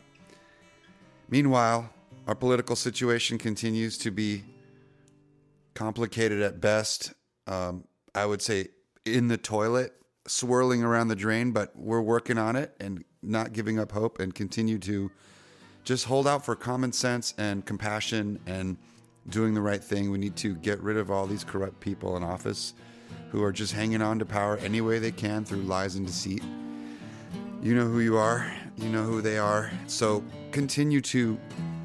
Meanwhile, our political situation continues to be complicated at best. Um, I would say in the toilet, swirling around the drain, but we're working on it and not giving up hope and continue to just hold out for common sense and compassion and doing the right thing. We need to get rid of all these corrupt people in office who are just hanging on to power any way they can through lies and deceit. You know who you are, you know who they are. So continue to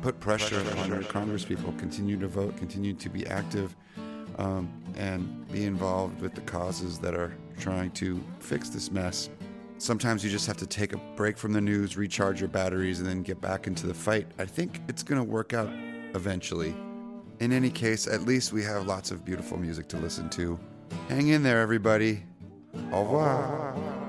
put pressure on your Congress people, continue to vote, continue to be active, um, and be involved with the causes that are trying to fix this mess. Sometimes you just have to take a break from the news, recharge your batteries, and then get back into the fight. I think it's going to work out eventually. In any case, at least we have lots of beautiful music to listen to. Hang in there, everybody. Au revoir.